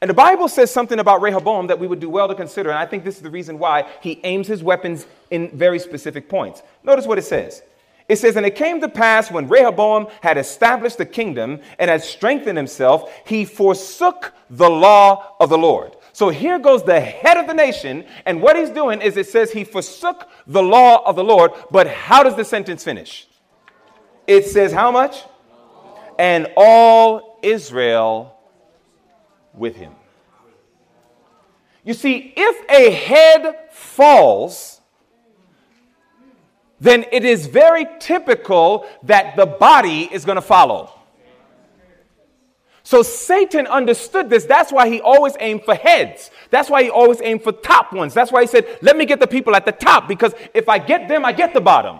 And the Bible says something about Rehoboam that we would do well to consider, and I think this is the reason why he aims his weapons in very specific points. Notice what it says. It says, And it came to pass when Rehoboam had established the kingdom and had strengthened himself, he forsook the law of the Lord. So here goes the head of the nation, and what he's doing is it says he forsook the law of the Lord. But how does the sentence finish? It says, How much? And all Israel with him. You see, if a head falls, then it is very typical that the body is going to follow. So Satan understood this. That's why he always aimed for heads. That's why he always aimed for top ones. That's why he said, Let me get the people at the top, because if I get them, I get the bottom.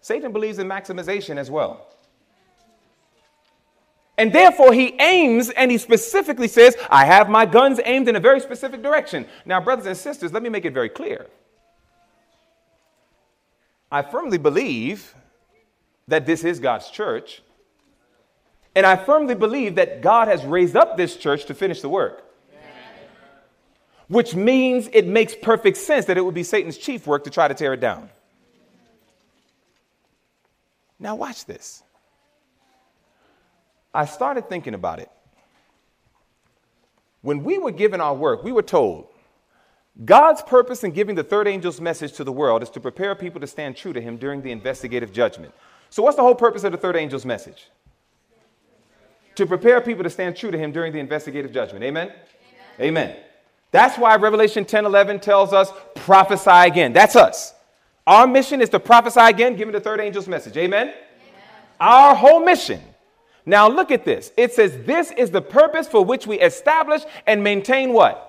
Satan believes in maximization as well. And therefore, he aims and he specifically says, I have my guns aimed in a very specific direction. Now, brothers and sisters, let me make it very clear. I firmly believe that this is God's church. And I firmly believe that God has raised up this church to finish the work. Which means it makes perfect sense that it would be Satan's chief work to try to tear it down. Now, watch this. I started thinking about it. When we were given our work, we were told God's purpose in giving the third angel's message to the world is to prepare people to stand true to him during the investigative judgment. So, what's the whole purpose of the third angel's message? To prepare people to stand true to him during the investigative judgment. Amen? Amen. Amen. That's why Revelation 10 11 tells us, prophesy again. That's us. Our mission is to prophesy again, giving the third angel's message. Amen? Amen? Our whole mission. Now, look at this. It says, This is the purpose for which we establish and maintain what?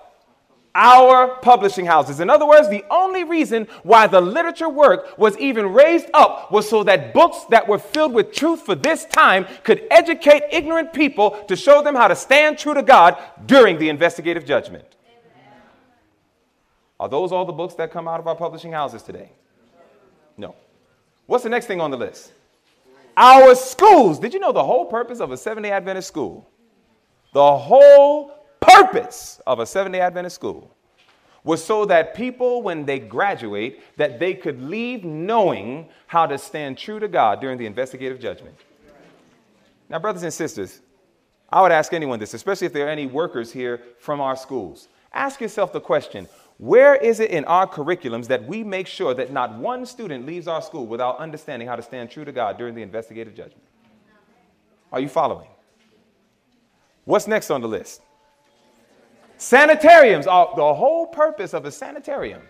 Our publishing houses. In other words, the only reason why the literature work was even raised up was so that books that were filled with truth for this time could educate ignorant people to show them how to stand true to God during the investigative judgment. Are those all the books that come out of our publishing houses today? No. What's the next thing on the list? Our schools. Did you know the whole purpose of a Seventh day Adventist school? The whole purpose of a Seventh day Adventist school was so that people, when they graduate, that they could leave knowing how to stand true to God during the investigative judgment. Now, brothers and sisters, I would ask anyone this, especially if there are any workers here from our schools. Ask yourself the question where is it in our curriculums that we make sure that not one student leaves our school without understanding how to stand true to God during the investigative judgment? Are you following? What's next on the list? Sanitariums. Are, the whole purpose of a sanitarium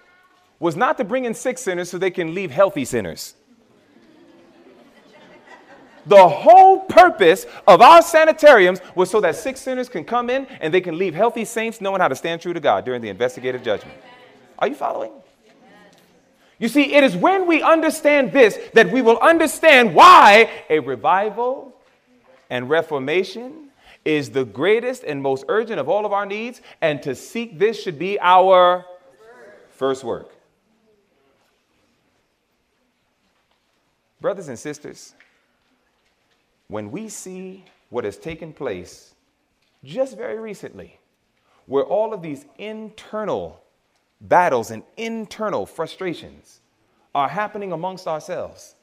was not to bring in sick sinners so they can leave healthy sinners. The whole purpose of our sanitariums was so that sick sinners can come in and they can leave healthy saints knowing how to stand true to God during the investigative judgment. Are you following? You see, it is when we understand this that we will understand why a revival and reformation is the greatest and most urgent of all of our needs, and to seek this should be our first work. Brothers and sisters, when we see what has taken place just very recently, where all of these internal battles and internal frustrations are happening amongst ourselves,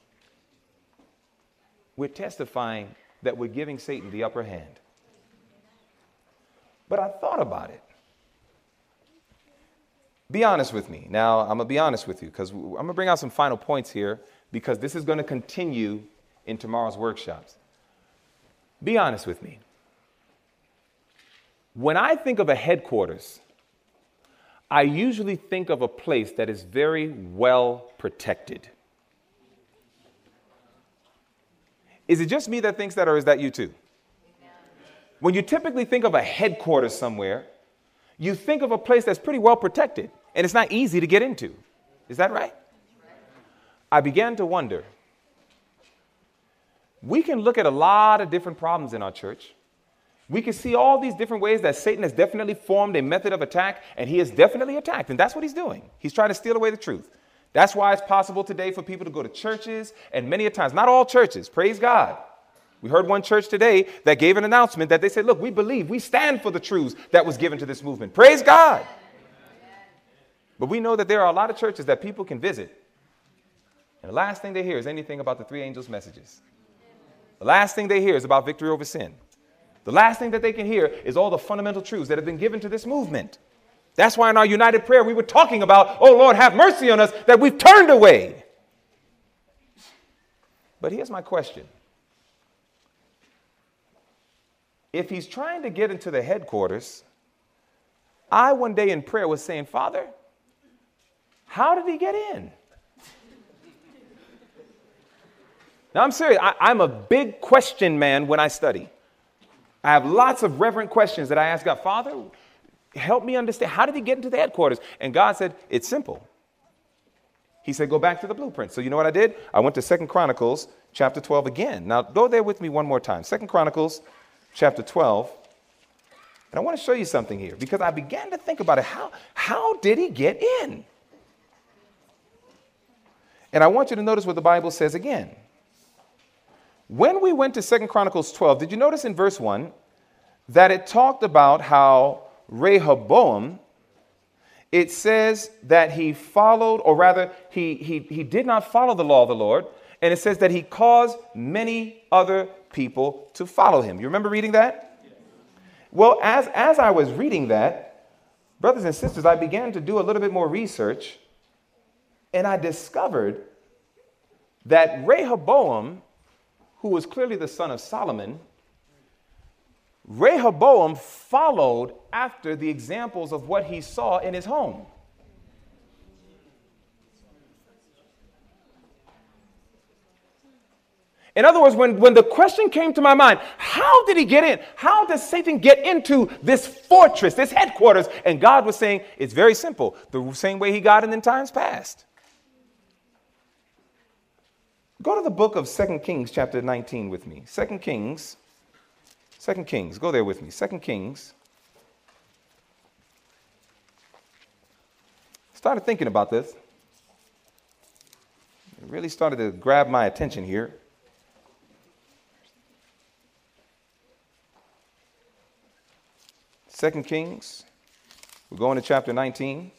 we're testifying that we're giving Satan the upper hand. But I thought about it. Be honest with me. Now, I'm going to be honest with you because I'm going to bring out some final points here because this is going to continue in tomorrow's workshops. Be honest with me. When I think of a headquarters, I usually think of a place that is very well protected. Is it just me that thinks that, or is that you too? When you typically think of a headquarters somewhere, you think of a place that's pretty well protected and it's not easy to get into. Is that right? I began to wonder. We can look at a lot of different problems in our church. We can see all these different ways that Satan has definitely formed a method of attack, and he has definitely attacked, and that's what he's doing. He's trying to steal away the truth. That's why it's possible today for people to go to churches, and many a times, not all churches, praise God, we heard one church today that gave an announcement that they said, Look, we believe, we stand for the truths that was given to this movement. Praise God. But we know that there are a lot of churches that people can visit. And the last thing they hear is anything about the three angels' messages. The last thing they hear is about victory over sin. The last thing that they can hear is all the fundamental truths that have been given to this movement. That's why in our united prayer we were talking about, oh Lord, have mercy on us that we've turned away. But here's my question if he's trying to get into the headquarters, I one day in prayer was saying, Father, how did he get in? Now, I'm serious. I, am a big question man when I study. I have lots of reverent questions that I ask God, Father, help me understand. How did he get into the headquarters? And God said, It's simple. He said, Go back to the blueprint. So, you know what I did? I went to Second Chronicles chapter 12 again. Now, go there with me one more time. Second Chronicles chapter 12. And I want to show you something here because I began to think about it. How, how did he get in? And I want you to notice what the Bible says again. When we went to Second Chronicles 12, did you notice in verse 1 that it talked about how Rehoboam, it says that he followed, or rather, he, he, he did not follow the law of the Lord, and it says that he caused many other people to follow him. You remember reading that? Well, as, as I was reading that, brothers and sisters, I began to do a little bit more research, and I discovered that Rehoboam who was clearly the son of Solomon, Rehoboam followed after the examples of what he saw in his home. In other words, when, when the question came to my mind, how did he get in? How does Satan get into this fortress, this headquarters? And God was saying, it's very simple, the same way he got in in times past. Go to the book of Second Kings, chapter 19, with me. Second Kings, Second Kings, go there with me. Second Kings. Started thinking about this. It really started to grab my attention here. Second Kings, we're going to chapter 19.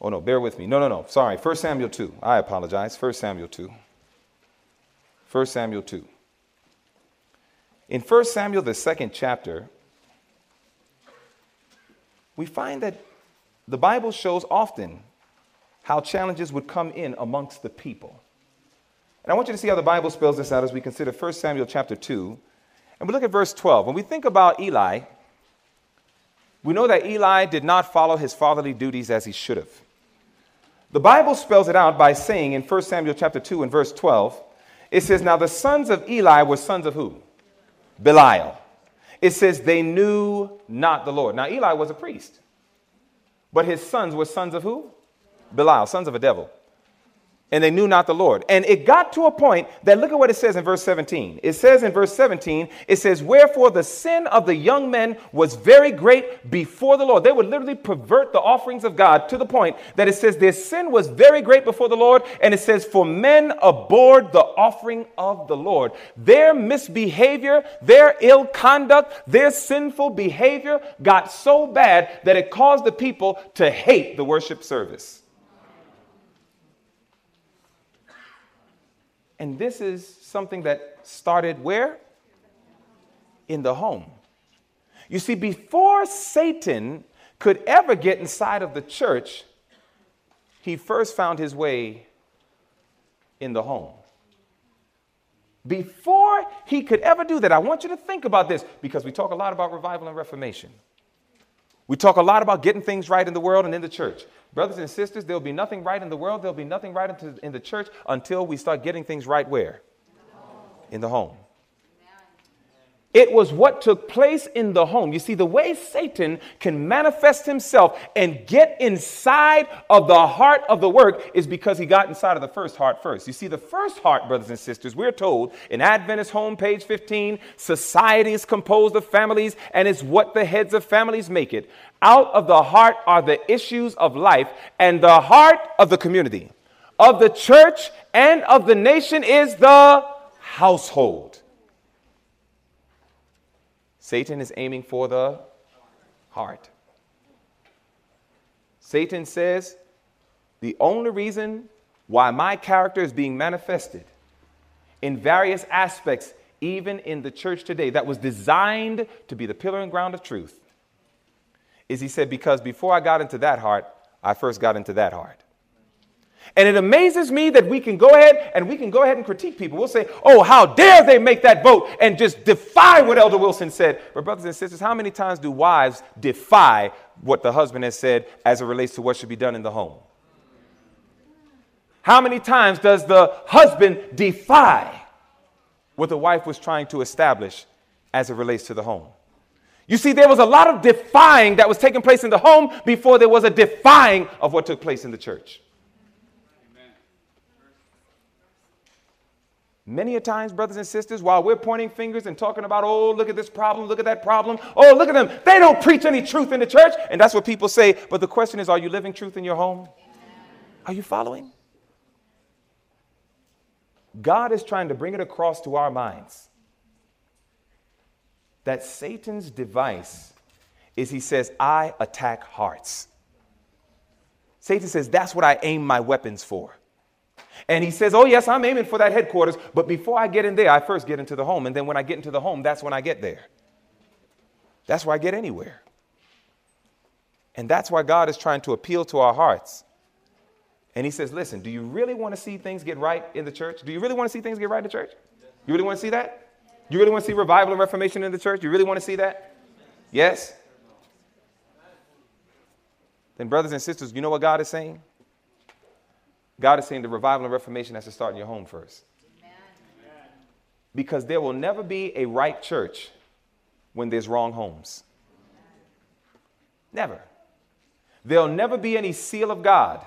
Oh, no, bear with me. No, no, no. Sorry. 1 Samuel 2. I apologize. 1 Samuel 2. 1 Samuel 2. In 1 Samuel, the second chapter, we find that the Bible shows often how challenges would come in amongst the people. And I want you to see how the Bible spells this out as we consider 1 Samuel chapter 2. And we look at verse 12. When we think about Eli, we know that Eli did not follow his fatherly duties as he should have. The Bible spells it out by saying in 1 Samuel chapter 2 and verse 12, it says, Now the sons of Eli were sons of who? Belial. It says, They knew not the Lord. Now Eli was a priest, but his sons were sons of who? Belial, sons of a devil and they knew not the Lord. And it got to a point that look at what it says in verse 17. It says in verse 17, it says, Wherefore the sin of the young men was very great before the Lord. They would literally pervert the offerings of God to the point that it says their sin was very great before the Lord. And it says, For men abhorred the offering of the Lord. Their misbehavior, their ill conduct, their sinful behavior got so bad that it caused the people to hate the worship service. And this is something that started where? In the home. You see, before Satan could ever get inside of the church, he first found his way in the home. Before he could ever do that, I want you to think about this because we talk a lot about revival and reformation. We talk a lot about getting things right in the world and in the church. Brothers and sisters, there'll be nothing right in the world, there'll be nothing right in the church until we start getting things right where? In the home. It was what took place in the home. You see, the way Satan can manifest himself and get inside of the heart of the work is because he got inside of the first heart first. You see, the first heart, brothers and sisters, we're told in Adventist home, page 15, society is composed of families and it's what the heads of families make it. Out of the heart are the issues of life, and the heart of the community, of the church, and of the nation is the household. Satan is aiming for the heart. Satan says, the only reason why my character is being manifested in various aspects, even in the church today, that was designed to be the pillar and ground of truth, is he said, because before I got into that heart, I first got into that heart. And it amazes me that we can go ahead and we can go ahead and critique people. We'll say, oh, how dare they make that vote and just defy what Elder Wilson said. But, brothers and sisters, how many times do wives defy what the husband has said as it relates to what should be done in the home? How many times does the husband defy what the wife was trying to establish as it relates to the home? You see, there was a lot of defying that was taking place in the home before there was a defying of what took place in the church. Many a times, brothers and sisters, while we're pointing fingers and talking about, oh, look at this problem, look at that problem, oh, look at them, they don't preach any truth in the church. And that's what people say. But the question is, are you living truth in your home? Are you following? God is trying to bring it across to our minds that Satan's device is he says, I attack hearts. Satan says, that's what I aim my weapons for. And he says, Oh, yes, I'm aiming for that headquarters, but before I get in there, I first get into the home. And then when I get into the home, that's when I get there. That's where I get anywhere. And that's why God is trying to appeal to our hearts and he says, Listen, do you really want to see things get right in the church? Do you really want to see things get right in the church? You really want to see that? You really want to see revival and reformation in the church? You really want to see that? Yes? Then, brothers and sisters, you know what God is saying? God is saying the revival and reformation has to start in your home first. Because there will never be a right church when there's wrong homes. Never. There'll never be any seal of God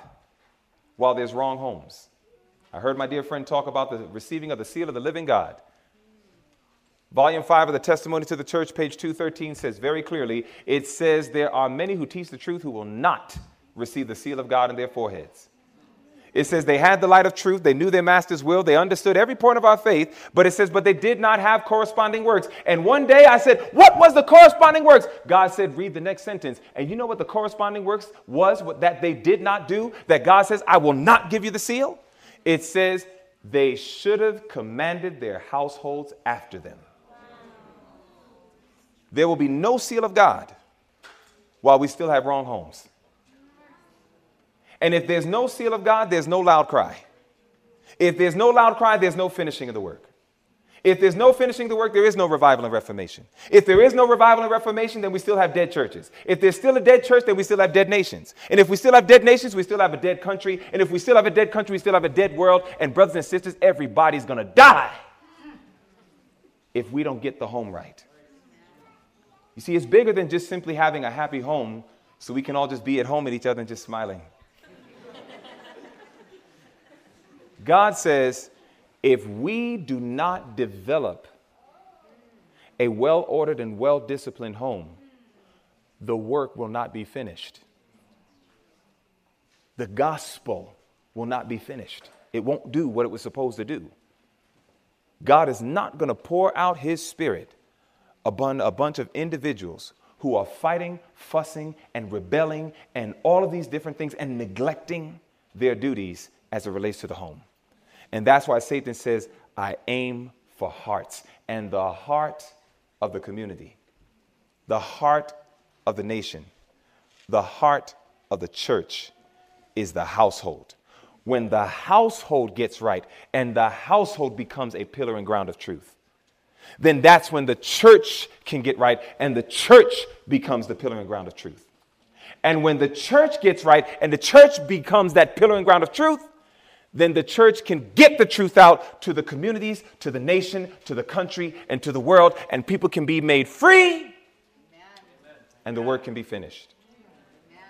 while there's wrong homes. I heard my dear friend talk about the receiving of the seal of the living God. Volume 5 of the Testimony to the Church, page 213, says very clearly it says, There are many who teach the truth who will not receive the seal of God in their foreheads. It says they had the light of truth, they knew their master's will, they understood every point of our faith, but it says, but they did not have corresponding works. And one day I said, What was the corresponding works? God said, Read the next sentence. And you know what the corresponding works was what, that they did not do? That God says, I will not give you the seal? It says, They should have commanded their households after them. There will be no seal of God while we still have wrong homes. And if there's no seal of God, there's no loud cry. If there's no loud cry, there's no finishing of the work. If there's no finishing the work, there is no revival and reformation. If there is no revival and reformation, then we still have dead churches. If there's still a dead church, then we still have dead nations. And if we still have dead nations, we still have a dead country. And if we still have a dead country, we still have a dead world. And brothers and sisters, everybody's going to die if we don't get the home right. You see, it's bigger than just simply having a happy home so we can all just be at home at each other and just smiling. God says, if we do not develop a well ordered and well disciplined home, the work will not be finished. The gospel will not be finished. It won't do what it was supposed to do. God is not going to pour out his spirit upon a bunch of individuals who are fighting, fussing, and rebelling, and all of these different things, and neglecting their duties as it relates to the home. And that's why Satan says, I aim for hearts. And the heart of the community, the heart of the nation, the heart of the church is the household. When the household gets right and the household becomes a pillar and ground of truth, then that's when the church can get right and the church becomes the pillar and ground of truth. And when the church gets right and the church becomes that pillar and ground of truth, then the church can get the truth out to the communities, to the nation, to the country, and to the world, and people can be made free, Amen. and the work can be finished. Amen.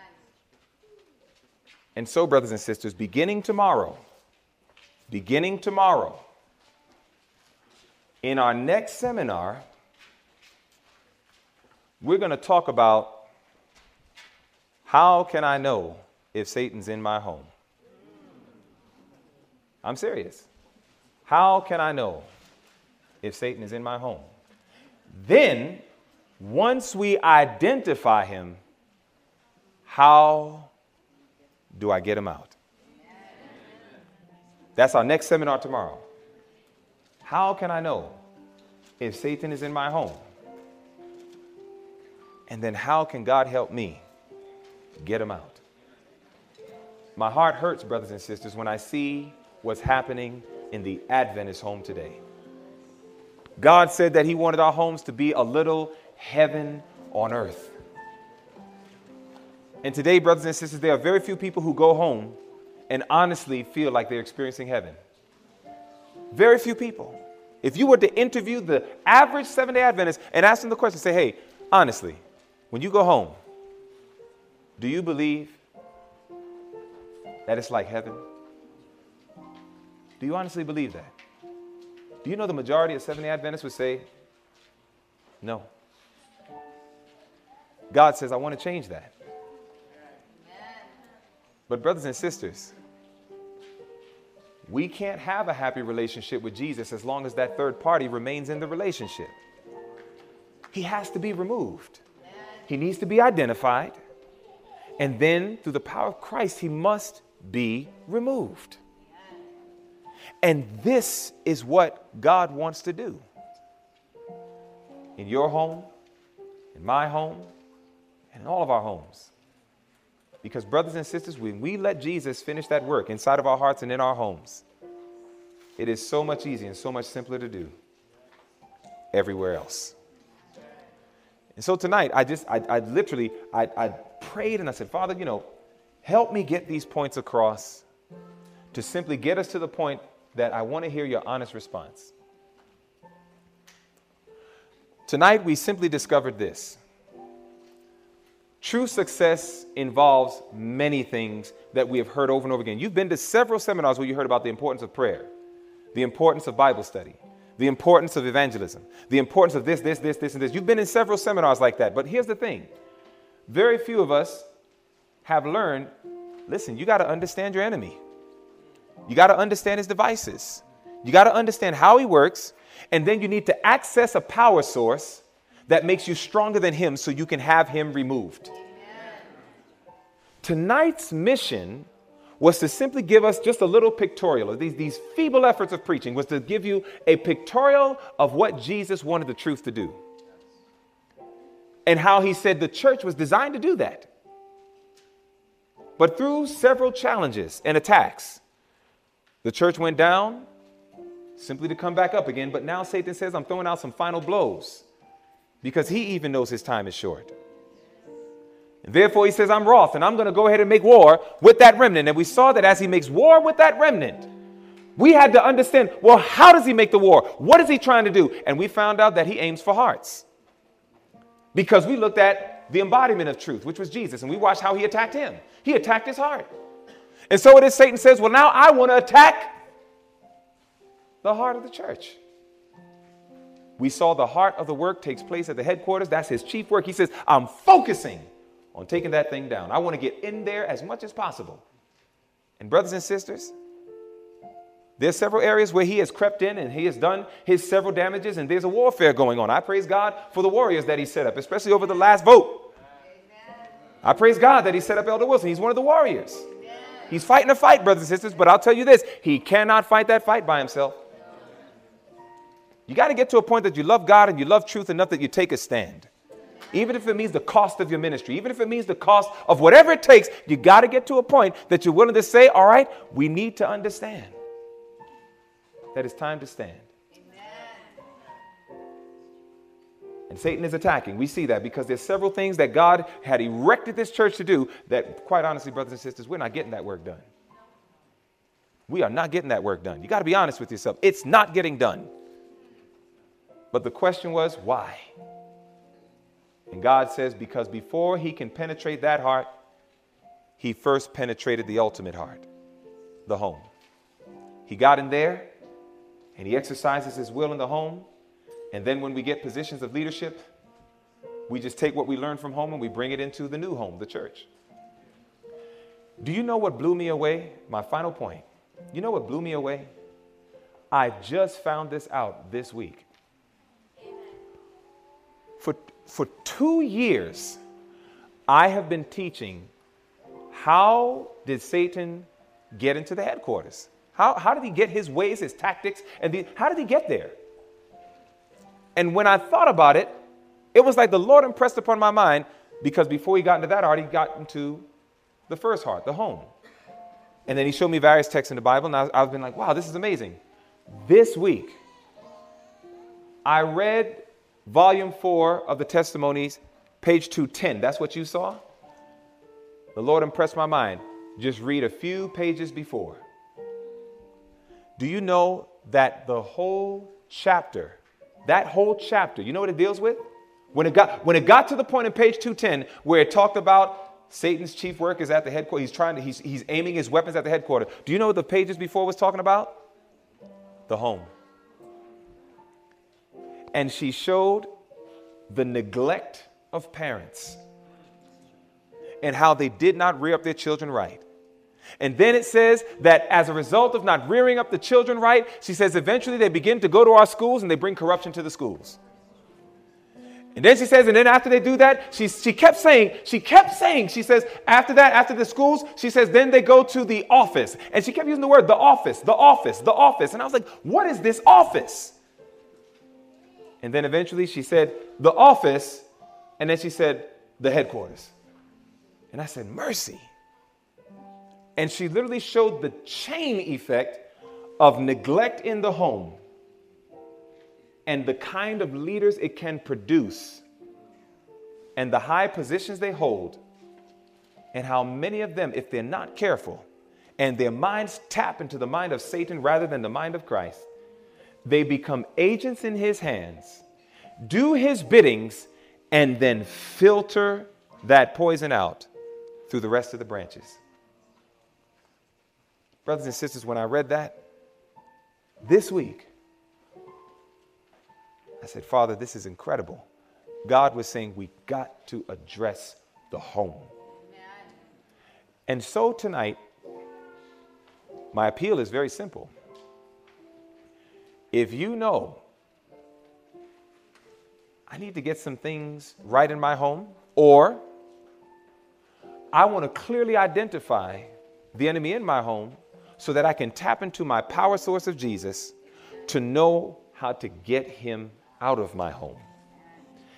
And so, brothers and sisters, beginning tomorrow, beginning tomorrow, in our next seminar, we're going to talk about how can I know if Satan's in my home? I'm serious. How can I know if Satan is in my home? Then, once we identify him, how do I get him out? That's our next seminar tomorrow. How can I know if Satan is in my home? And then how can God help me get him out? My heart hurts, brothers and sisters, when I see what's happening in the Adventist home today. God said that He wanted our homes to be a little heaven on earth. And today, brothers and sisters, there are very few people who go home and honestly feel like they're experiencing heaven. Very few people. If you were to interview the average seven day Adventist and ask them the question, say, hey, honestly, when you go home, do you believe that it's like heaven? Do you honestly believe that? Do you know the majority of Seventh day Adventists would say, no. God says, I want to change that. But, brothers and sisters, we can't have a happy relationship with Jesus as long as that third party remains in the relationship. He has to be removed, he needs to be identified, and then through the power of Christ, he must be removed. And this is what God wants to do in your home, in my home, and in all of our homes. Because, brothers and sisters, when we let Jesus finish that work inside of our hearts and in our homes, it is so much easier and so much simpler to do everywhere else. And so tonight, I just, I, I literally, I, I prayed and I said, Father, you know, help me get these points across to simply get us to the point that I want to hear your honest response. Tonight, we simply discovered this. True success involves many things that we have heard over and over again. You've been to several seminars where you heard about the importance of prayer, the importance of Bible study, the importance of evangelism, the importance of this, this, this, this, and this. You've been in several seminars like that. But here's the thing very few of us have learned listen, you got to understand your enemy. You got to understand his devices. You got to understand how he works. And then you need to access a power source that makes you stronger than him so you can have him removed. Amen. Tonight's mission was to simply give us just a little pictorial. These, these feeble efforts of preaching was to give you a pictorial of what Jesus wanted the truth to do. And how he said the church was designed to do that. But through several challenges and attacks, the church went down simply to come back up again, but now Satan says, I'm throwing out some final blows because he even knows his time is short. And therefore, he says, I'm wroth and I'm going to go ahead and make war with that remnant. And we saw that as he makes war with that remnant, we had to understand well, how does he make the war? What is he trying to do? And we found out that he aims for hearts because we looked at the embodiment of truth, which was Jesus, and we watched how he attacked him. He attacked his heart. And so it is Satan says, Well, now I want to attack the heart of the church. We saw the heart of the work takes place at the headquarters. That's his chief work. He says, I'm focusing on taking that thing down. I want to get in there as much as possible. And, brothers and sisters, there's several areas where he has crept in and he has done his several damages, and there's a warfare going on. I praise God for the warriors that he set up, especially over the last vote. I praise God that he set up Elder Wilson. He's one of the warriors. He's fighting a fight, brothers and sisters, but I'll tell you this he cannot fight that fight by himself. You got to get to a point that you love God and you love truth enough that you take a stand. Even if it means the cost of your ministry, even if it means the cost of whatever it takes, you got to get to a point that you're willing to say, all right, we need to understand that it's time to stand. And Satan is attacking. We see that because there's several things that God had erected this church to do that, quite honestly, brothers and sisters, we're not getting that work done. We are not getting that work done. You got to be honest with yourself. It's not getting done. But the question was, why? And God says, because before he can penetrate that heart, he first penetrated the ultimate heart, the home. He got in there and he exercises his will in the home and then when we get positions of leadership, we just take what we learned from home and we bring it into the new home, the church. Do you know what blew me away? My final point. You know what blew me away? I just found this out this week. For, for two years, I have been teaching how did Satan get into the headquarters? How, how did he get his ways, his tactics, and the, how did he get there? And when I thought about it, it was like the Lord impressed upon my mind because before he got into that heart, he got into the first heart, the home. And then he showed me various texts in the Bible, and I, I've been like, wow, this is amazing. This week, I read volume four of the testimonies, page 210. That's what you saw? The Lord impressed my mind. Just read a few pages before. Do you know that the whole chapter, that whole chapter, you know what it deals with? When it got when it got to the point in page 210 where it talked about Satan's chief work is at the headquarters, he's trying to he's, he's aiming his weapons at the headquarters. Do you know what the pages before was talking about? The home. And she showed the neglect of parents and how they did not rear up their children right. And then it says that as a result of not rearing up the children right, she says eventually they begin to go to our schools and they bring corruption to the schools. And then she says, and then after they do that, she, she kept saying, she kept saying, she says, after that, after the schools, she says, then they go to the office. And she kept using the word the office, the office, the office. And I was like, what is this office? And then eventually she said, the office. And then she said, the headquarters. And I said, mercy. And she literally showed the chain effect of neglect in the home and the kind of leaders it can produce and the high positions they hold, and how many of them, if they're not careful and their minds tap into the mind of Satan rather than the mind of Christ, they become agents in his hands, do his biddings, and then filter that poison out through the rest of the branches. Brothers and sisters, when I read that this week, I said, Father, this is incredible. God was saying we got to address the home. And so tonight, my appeal is very simple. If you know I need to get some things right in my home, or I want to clearly identify the enemy in my home so that I can tap into my power source of Jesus to know how to get him out of my home.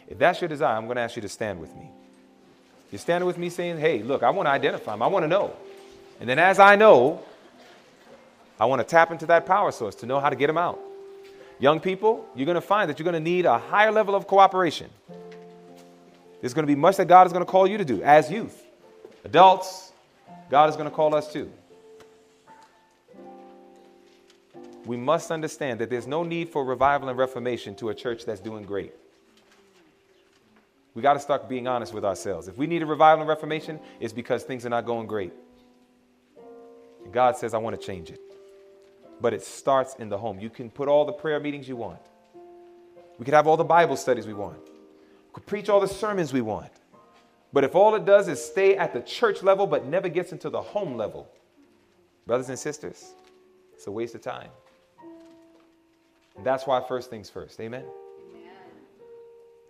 If that's your desire, I'm going to ask you to stand with me. You're standing with me saying, hey, look, I want to identify him. I want to know. And then as I know, I want to tap into that power source to know how to get him out. Young people, you're going to find that you're going to need a higher level of cooperation. There's going to be much that God is going to call you to do as youth. Adults, God is going to call us too. We must understand that there's no need for revival and reformation to a church that's doing great. We got to start being honest with ourselves. If we need a revival and reformation, it's because things are not going great. And God says, I want to change it. But it starts in the home. You can put all the prayer meetings you want, we could have all the Bible studies we want, we could preach all the sermons we want. But if all it does is stay at the church level but never gets into the home level, brothers and sisters, it's a waste of time. And that's why first things first. Amen? Amen.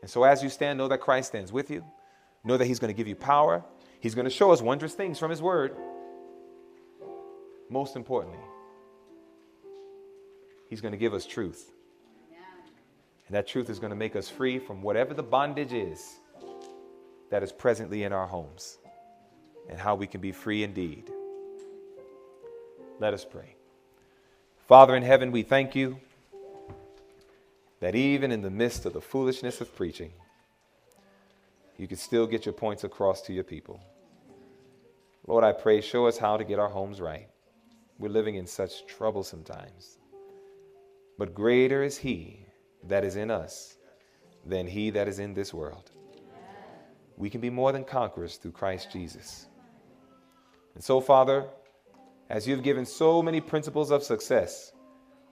And so as you stand, know that Christ stands with you. Know that He's going to give you power. He's going to show us wondrous things from His Word. Most importantly, He's going to give us truth. And that truth is going to make us free from whatever the bondage is that is presently in our homes and how we can be free indeed. Let us pray. Father in heaven, we thank you that even in the midst of the foolishness of preaching, you can still get your points across to your people. Lord, I pray, show us how to get our homes right. We're living in such troublesome times. But greater is He that is in us than He that is in this world. We can be more than conquerors through Christ Jesus. And so, Father, as you've given so many principles of success,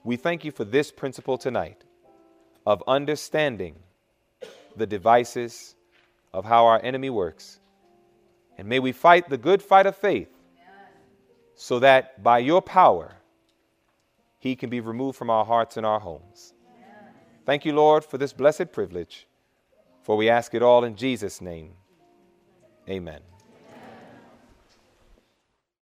we thank you for this principle tonight of understanding the devices of how our enemy works. And may we fight the good fight of faith so that by your power, he can be removed from our hearts and our homes. Thank you, Lord, for this blessed privilege, for we ask it all in Jesus' name. Amen.